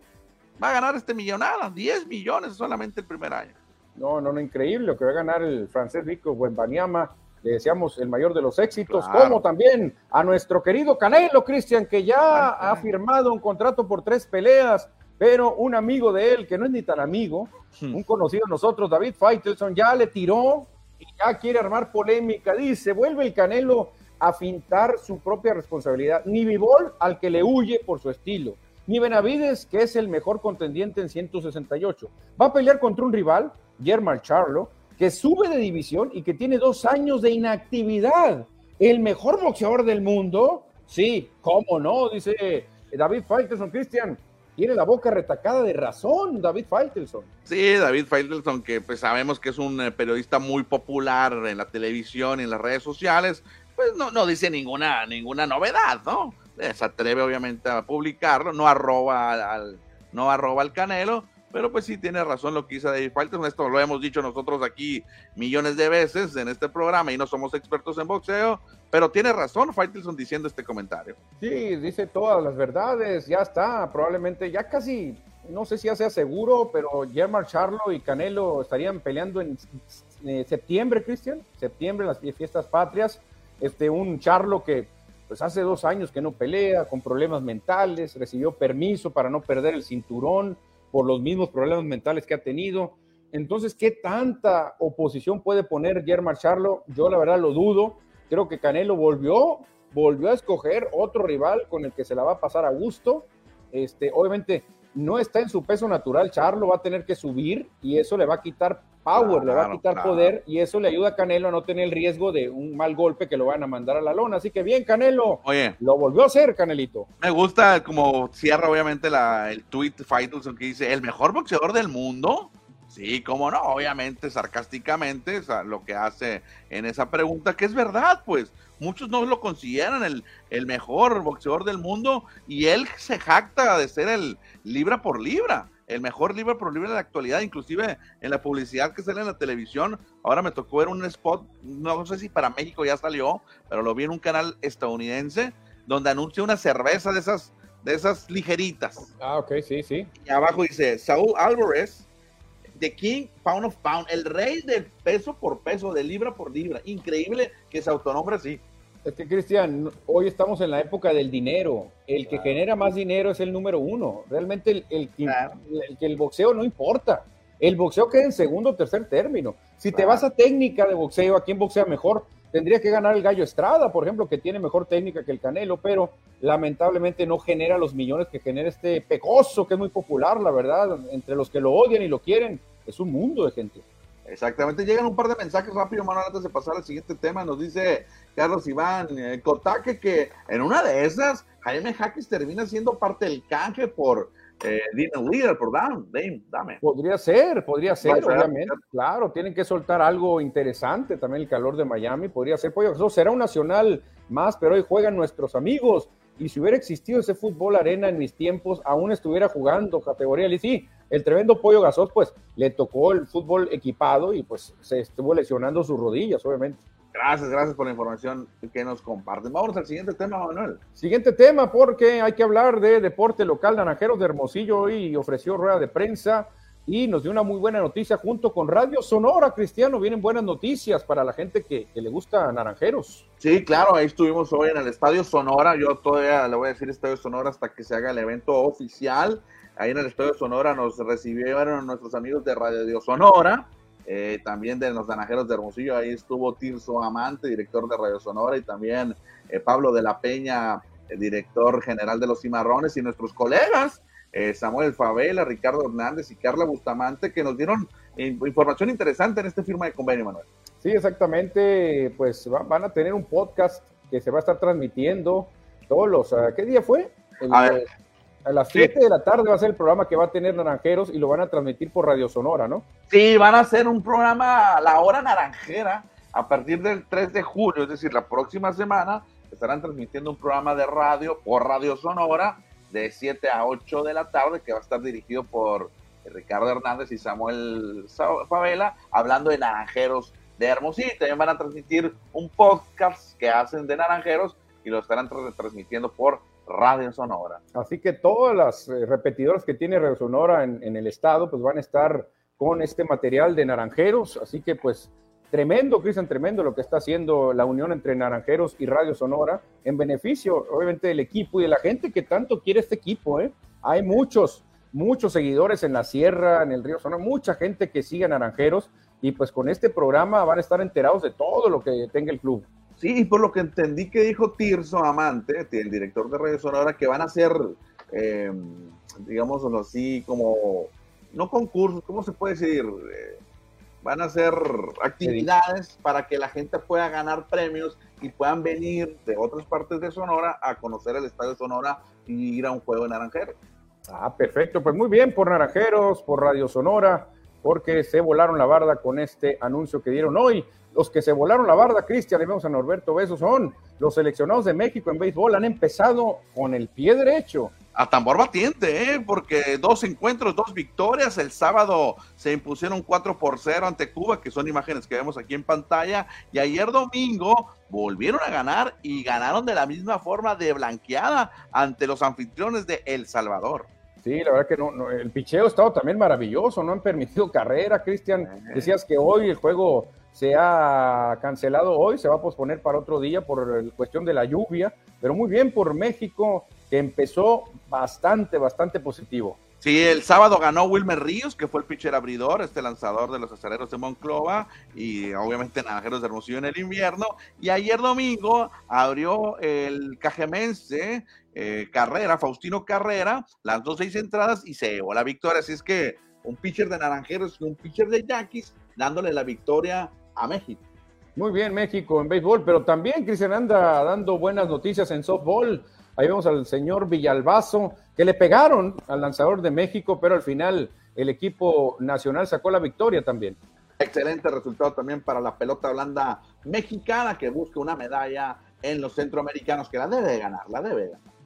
va a ganar este millonada, 10 millones solamente el primer año. No, no, no, increíble lo que va a ganar el francés Rico Buenbaniama. Le deseamos el mayor de los éxitos, como también a nuestro querido Canelo, Cristian, que ya ha firmado un contrato por tres peleas, pero un amigo de él, que no es ni tan amigo, hmm. un conocido de nosotros, David Faitelson, ya le tiró y ya quiere armar polémica. Dice, vuelve el Canelo a fintar su propia responsabilidad. Ni Vivol, al que le huye por su estilo. Ni Benavides, que es el mejor contendiente en 168. Va a pelear contra un rival, Germán Charlo, que sube de división y que tiene dos años de inactividad. El mejor boxeador del mundo. Sí, cómo no, dice David Faitelson, Cristian tiene la boca retacada de razón, David Faitelson. Sí, David Faitelson, que pues sabemos que es un eh, periodista muy popular en la televisión y en las redes sociales, pues no, no dice ninguna, ninguna novedad, ¿no? Se atreve obviamente a publicarlo, no arroba al, no arroba al Canelo, pero pues sí tiene razón lo que dice David Faitelson, esto lo hemos dicho nosotros aquí millones de veces en este programa y no somos expertos en boxeo, pero tiene razón Faitelson diciendo este comentario. Sí, dice todas las verdades, ya está, probablemente ya casi, no sé si ya sea seguro, pero Germán Charlo y Canelo estarían peleando en eh, septiembre, Cristian, septiembre, las fiestas patrias, este, un Charlo que pues hace dos años que no pelea, con problemas mentales, recibió permiso para no perder el cinturón por los mismos problemas mentales que ha tenido. Entonces, ¿qué tanta oposición puede poner Germán Charlo? Yo la verdad lo dudo. Creo que Canelo volvió, volvió a escoger otro rival con el que se la va a pasar a gusto. Este, obviamente no está en su peso natural, Charlo va a tener que subir y eso le va a quitar power, le va a quitar poder y eso le ayuda a Canelo a no tener el riesgo de un mal golpe que lo van a mandar a la lona. Así que bien, Canelo. Oye. Lo volvió a hacer, Canelito. Me gusta como cierra obviamente la, el tweet Faitelson que dice, el mejor boxeador del mundo. Sí, cómo no, obviamente, sarcásticamente, o lo que hace en esa pregunta, que es verdad, pues, muchos no lo consideran el, el mejor boxeador del mundo y él se jacta de ser el libra por libra el mejor libro por libro de la actualidad, inclusive en la publicidad que sale en la televisión. Ahora me tocó ver un spot, no sé si para México ya salió, pero lo vi en un canal estadounidense donde anuncia una cerveza de esas, de esas ligeritas. Ah, ok, sí, sí. Y abajo dice Saúl Álvarez, The King Pound of Pound, el rey de peso por peso, de libra por libra. Increíble que se autonombre así. Es que, Cristian, hoy estamos en la época del dinero. El que genera más dinero es el número uno. Realmente el, el, que el boxeo no importa. El boxeo queda en segundo o tercer término. Si te vas a técnica de boxeo, ¿a quién boxea mejor? Tendría que ganar el Gallo Estrada, por ejemplo, que tiene mejor técnica que el Canelo, pero lamentablemente no genera los millones que genera este pecoso, que es muy popular, la verdad. Entre los que lo odian y lo quieren, es un mundo de gente. Exactamente, llegan un par de mensajes rápido, Manuel, antes de pasar al siguiente tema. Nos dice Carlos Iván eh, Kotaque que en una de esas, Jaime Jaques termina siendo parte del canje por eh, Leader, por Dame, dame. Podría ser, podría ser, obviamente. Claro, tienen que soltar algo interesante también el calor de Miami. Podría ser, pues, eso será un nacional más, pero hoy juegan nuestros amigos. Y si hubiera existido ese fútbol arena en mis tiempos, aún estuviera jugando categoría. Y sí, el tremendo Pollo Gasol, pues le tocó el fútbol equipado y pues se estuvo lesionando sus rodillas, obviamente. Gracias, gracias por la información que nos comparten. Vamos al siguiente tema, Manuel. Siguiente tema, porque hay que hablar de deporte local. Naranjeros de Hermosillo hoy ofreció rueda de prensa y nos dio una muy buena noticia junto con Radio Sonora, Cristiano. Vienen buenas noticias para la gente que, que, le gusta Naranjeros. Sí, claro, ahí estuvimos hoy en el Estadio Sonora. Yo todavía le voy a decir Estadio Sonora hasta que se haga el evento oficial. Ahí en el Estadio Sonora nos recibieron nuestros amigos de Radio Sonora, eh, también de los Naranjeros de Hermosillo. Ahí estuvo Tirso Amante, director de Radio Sonora, y también eh, Pablo de la Peña, director general de los Cimarrones, y nuestros colegas. Eh, Samuel Favela, Ricardo Hernández y Carla Bustamante, que nos dieron información interesante en este firma de convenio, Manuel. Sí, exactamente, pues van a tener un podcast que se va a estar transmitiendo todos los, ¿qué día fue? a ver, a las 7 de la tarde va a ser el programa que va a tener Naranjeros y lo van a transmitir por Radio Sonora, ¿no? Sí, van a hacer un programa a la hora naranjera a partir del 3 de julio, es decir, la próxima semana estarán transmitiendo un programa de radio por Radio Sonora de 7 a 8 de la tarde que va a estar dirigido por Ricardo Hernández y Samuel Favela hablando de Naranjeros de Hermosillo. También van a transmitir un podcast que hacen de Naranjeros y lo estarán transmitiendo por Radio Sonora. Así que todas las eh, repetidoras que tiene Radio Sonora en, el estado, pues van a estar con este material de naranjeros. Así que pues tremendo, Cristian, tremendo lo que está haciendo la unión entre Naranjeros y Radio Sonora en beneficio, obviamente, del equipo y de la gente que tanto quiere este equipo. ¿eh? Hay muchos, muchos seguidores en la sierra, en el río Sonora, mucha gente que sigue a Naranjeros y pues con este programa van a estar enterados de todo lo que tenga el club. Sí, y por lo que entendí que dijo Tirso Amante, el director de Radio Sonora, que van a hacer, eh, digamos así, como, no concursos, ¿cómo se puede decir? Eh, van a hacer actividades para que la gente pueda ganar premios y puedan venir de otras partes de Sonora a conocer el Estadio Sonora y ir a un juego de Naranjeros. Ah, perfecto, pues muy bien por Naranjeros, por Radio Sonora, porque se volaron la barda con este anuncio que dieron hoy. Los que se volaron la barda, Cristian, y vemos a Norberto Besos, son los seleccionados de México en béisbol. Han empezado con el pie derecho. A tambor batiente, ¿eh? porque dos encuentros, dos victorias. El sábado se impusieron 4 por 0 ante Cuba, que son imágenes que vemos aquí en pantalla. Y ayer domingo volvieron a ganar y ganaron de la misma forma de blanqueada ante los anfitriones de El Salvador. Sí, la verdad que no, el picheo ha estado también maravilloso, no han permitido carrera, Cristian. Decías que hoy el juego se ha cancelado hoy, se va a posponer para otro día por cuestión de la lluvia, pero muy bien por México, que empezó bastante, bastante positivo. Sí, el sábado ganó Wilmer Ríos, que fue el pitcher abridor, este lanzador de los acereros de Monclova y obviamente Naranjeros de Hermosillo en el invierno. Y ayer domingo abrió el cajemense eh, Carrera, Faustino Carrera, las dos seis entradas y se llevó la victoria. Así es que un pitcher de Naranjeros y un pitcher de Yankees dándole la victoria a México. Muy bien, México en béisbol, pero también Cristian anda dando buenas noticias en softball. Ahí vemos al señor Villalbazo, que le pegaron al lanzador de México, pero al final el equipo nacional sacó la victoria también. Excelente resultado también para la pelota blanda mexicana que busca una medalla en los centroamericanos, que la debe ganar, la debe ganar.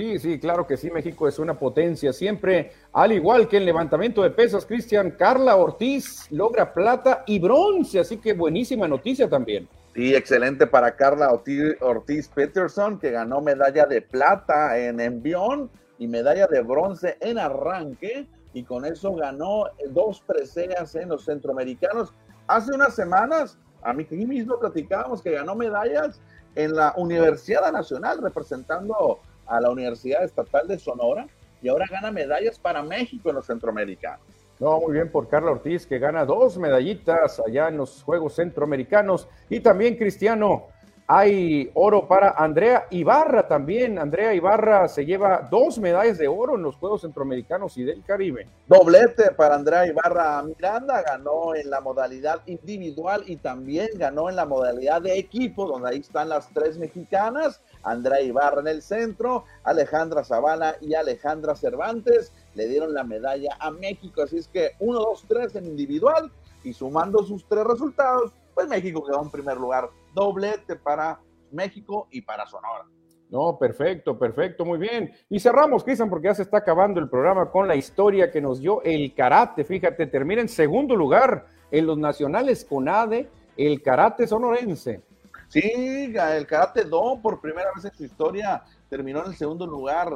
Sí, sí, claro que sí, México es una potencia siempre, al igual que en levantamiento de pesas, Cristian, Carla Ortiz logra plata y bronce, así que buenísima noticia también. Sí, excelente para Carla Ortiz, Peterson, que ganó medalla de plata en envión y medalla de bronce en arranque, y con eso ganó dos preseas en los centroamericanos. Hace unas semanas, a mí mismo platicábamos que ganó medallas en la Universidad Nacional, representando a la Universidad Estatal de Sonora, y ahora gana medallas para México en los centroamericanos. No, muy bien por Carla Ortiz, que gana dos medallitas allá en los Juegos Centroamericanos. Y también, Cristiano, hay oro para Andrea Ibarra también. Andrea Ibarra se lleva dos medallas de oro en los Juegos Centroamericanos y del Caribe. Doblete para Andrea Ibarra Miranda. Ganó en la modalidad individual y también ganó en la modalidad de equipo, donde ahí están las tres mexicanas. Andrea Ibarra en el centro, Alejandra Zavala y Alejandra Cervantes le dieron la medalla a México. Así es que 1, 2, 3 en individual y sumando sus tres resultados, pues México quedó en primer lugar. Doblete para México y para Sonora. No, perfecto, perfecto, muy bien. Y cerramos, Cristian, porque ya se está acabando el programa con la historia que nos dio el karate. Fíjate, termina en segundo lugar en los nacionales con ADE, el karate sonorense. Sí, el karate do por primera vez en su historia terminó en el segundo lugar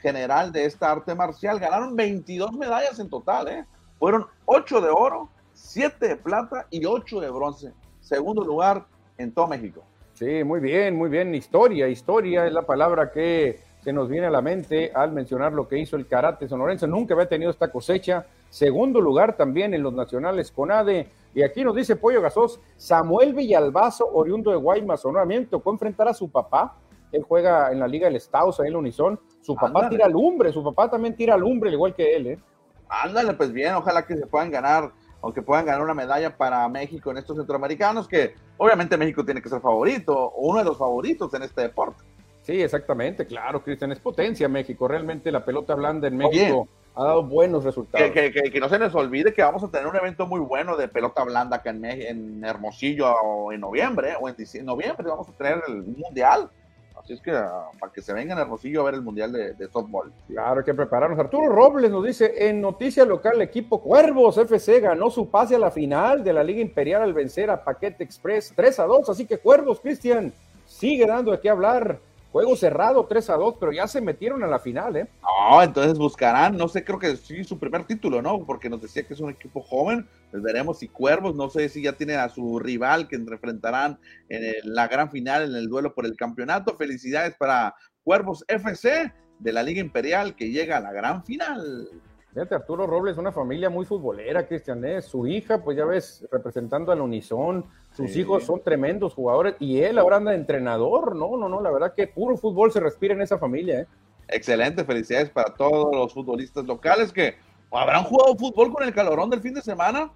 general de esta arte marcial. Ganaron 22 medallas en total, ¿eh? Fueron 8 de oro, 7 de plata y 8 de bronce. Segundo lugar en todo México. Sí, muy bien, muy bien. Historia, historia es la palabra que se nos viene a la mente al mencionar lo que hizo el karate sonorense. Nunca había tenido esta cosecha. Segundo lugar también en los nacionales CONADE. Y aquí nos dice Pollo Gasos, Samuel Villalbazo, oriundo de Guaymas, Sonora, tocó enfrentar a su papá. Él juega en la Liga del Estado, ahí en la Unison. Su papá tira lumbre, su papá también tira lumbre, igual que él, ¿eh? Ándale, pues bien, ojalá que se puedan ganar o que puedan ganar una medalla para México en estos centroamericanos, que obviamente México tiene que ser favorito, uno de los favoritos en este deporte. Sí, exactamente, claro, Cristian, es potencia México, realmente la pelota blanda en México ha dado buenos resultados. Que, no se nos olvide que vamos a tener un evento muy bueno de pelota blanda acá en, en Hermosillo en noviembre, o en, noviembre vamos a tener el Mundial Así es que ah, para que se vengan a Hermosillo a ver el Mundial de, Softball. Claro, hay que prepararnos. Arturo Robles nos dice, en noticia local, el equipo Cuervos FC ganó su pase a la final de la Liga Imperial al vencer a Paquete Express 3 a 2. Así que Cuervos, Cristian, sigue dando de qué hablar. Juego cerrado 3 a 2, pero ya se metieron a la final, ¿eh? No, entonces buscarán, no sé, creo que sí, su primer título, ¿no? Porque nos decía que es un equipo joven, pues veremos si Cuervos, no sé si ya tienen a su rival que enfrentarán en la gran final, en el duelo por el campeonato. Felicidades para Cuervos FC de la Liga Imperial que llega a la gran final. Fíjate, Arturo Robles, una familia muy futbolera, Cristian, ¿eh? su hija, pues ya ves, representando al Unison, sus hijos son tremendos jugadores y él ahora anda de entrenador, no, no, no, la verdad que puro fútbol se respira en esa familia. ¿eh? Excelente, felicidades para todos los futbolistas locales que habrán jugado fútbol con el calorón del fin de semana.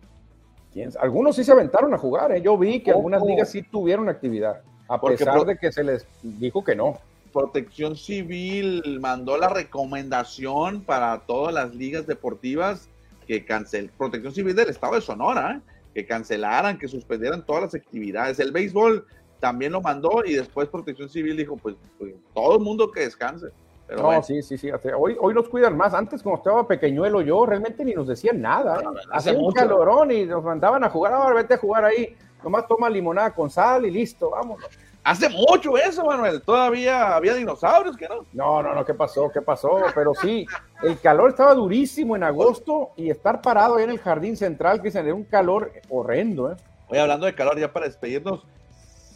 Algunos sí se aventaron a jugar, ¿eh? yo vi que algunas ligas sí tuvieron actividad, a pesar de que se les dijo que no. Protección Civil mandó la recomendación para todas las ligas deportivas que cancel Protección Civil del Estado de Sonora, ¿eh? que cancelaran, que suspendieran todas las actividades. El béisbol también lo mandó y después Protección Civil dijo, pues, pues todo el mundo que descanse. Pero no, sí, sí, sí. Hoy, hoy nos cuidan más. Antes, como estaba pequeñuelo yo, realmente ni nos decían nada. ¿eh? Hace un calorón y nos mandaban a jugar. Ahora vete a jugar ahí. Nomás toma limonada con sal y listo, vámonos. Hace mucho eso, Manuel. Todavía había dinosaurios, ¿que no? No, no, no, ¿qué pasó? ¿Qué pasó? Pero sí, el calor estaba durísimo en agosto y estar parado ahí en el jardín central, que se era un calor horrendo, ¿eh? Hoy hablando de calor, ya para despedirnos,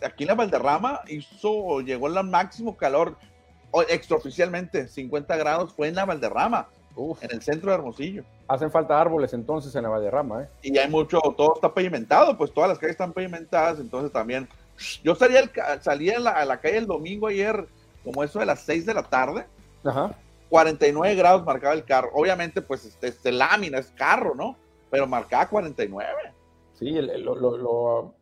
aquí en la Valderrama hizo, llegó el máximo calor extraoficialmente, 50 grados, fue en la Valderrama. en el centro de Hermosillo. Hacen falta árboles entonces en la Valderrama, ¿eh? Y hay mucho, todo está pavimentado, pues todas las calles están pavimentadas, entonces también. Yo salía, el, salía la, a la calle el domingo ayer, como eso de las 6 de la tarde. Ajá. 49 grados marcaba el carro. Obviamente, pues este, este lámina es carro, ¿no? Pero marcaba 49. Sí, lo, lo,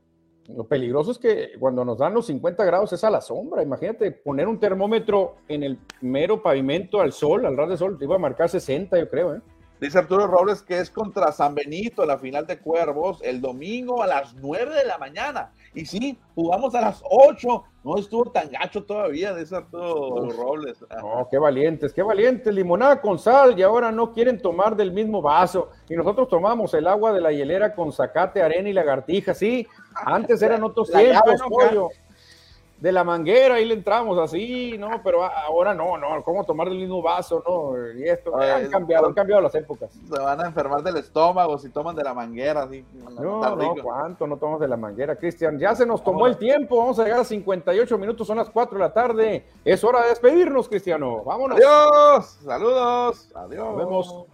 lo, peligroso es que cuando nos dan los 50 grados es a la sombra. Imagínate poner un termómetro en el mero pavimento al sol, al ras de sol, te iba a marcar 60, yo creo, ¿eh? Dice Arturo Robles que es contra San Benito la final de Cuervos el domingo a las 9 de la mañana. Y sí, jugamos a las 8. No estuvo tan gacho todavía, dice Arturo Robles. No, qué valientes, qué valientes. Limonada con sal y ahora no quieren tomar del mismo vaso. Y nosotros tomamos el agua de la hielera con zacate, arena y lagartija. Sí, antes eran otros tiempos, pollo de la manguera, ahí le entramos así, ¿no? Pero ahora no, no, ¿cómo tomar del mismo vaso, no? Y esto, han cambiado, han cambiado las épocas. Se van a enfermar del estómago si toman de la manguera, así. No, no, ¿cuánto no tomamos de la manguera, Cristian? Ya se nos tomó el tiempo, vamos a llegar a 58 minutos, son las 4 de la tarde. Es hora de despedirnos, Cristiano. Vámonos. Adiós, saludos, adiós. Nos vemos.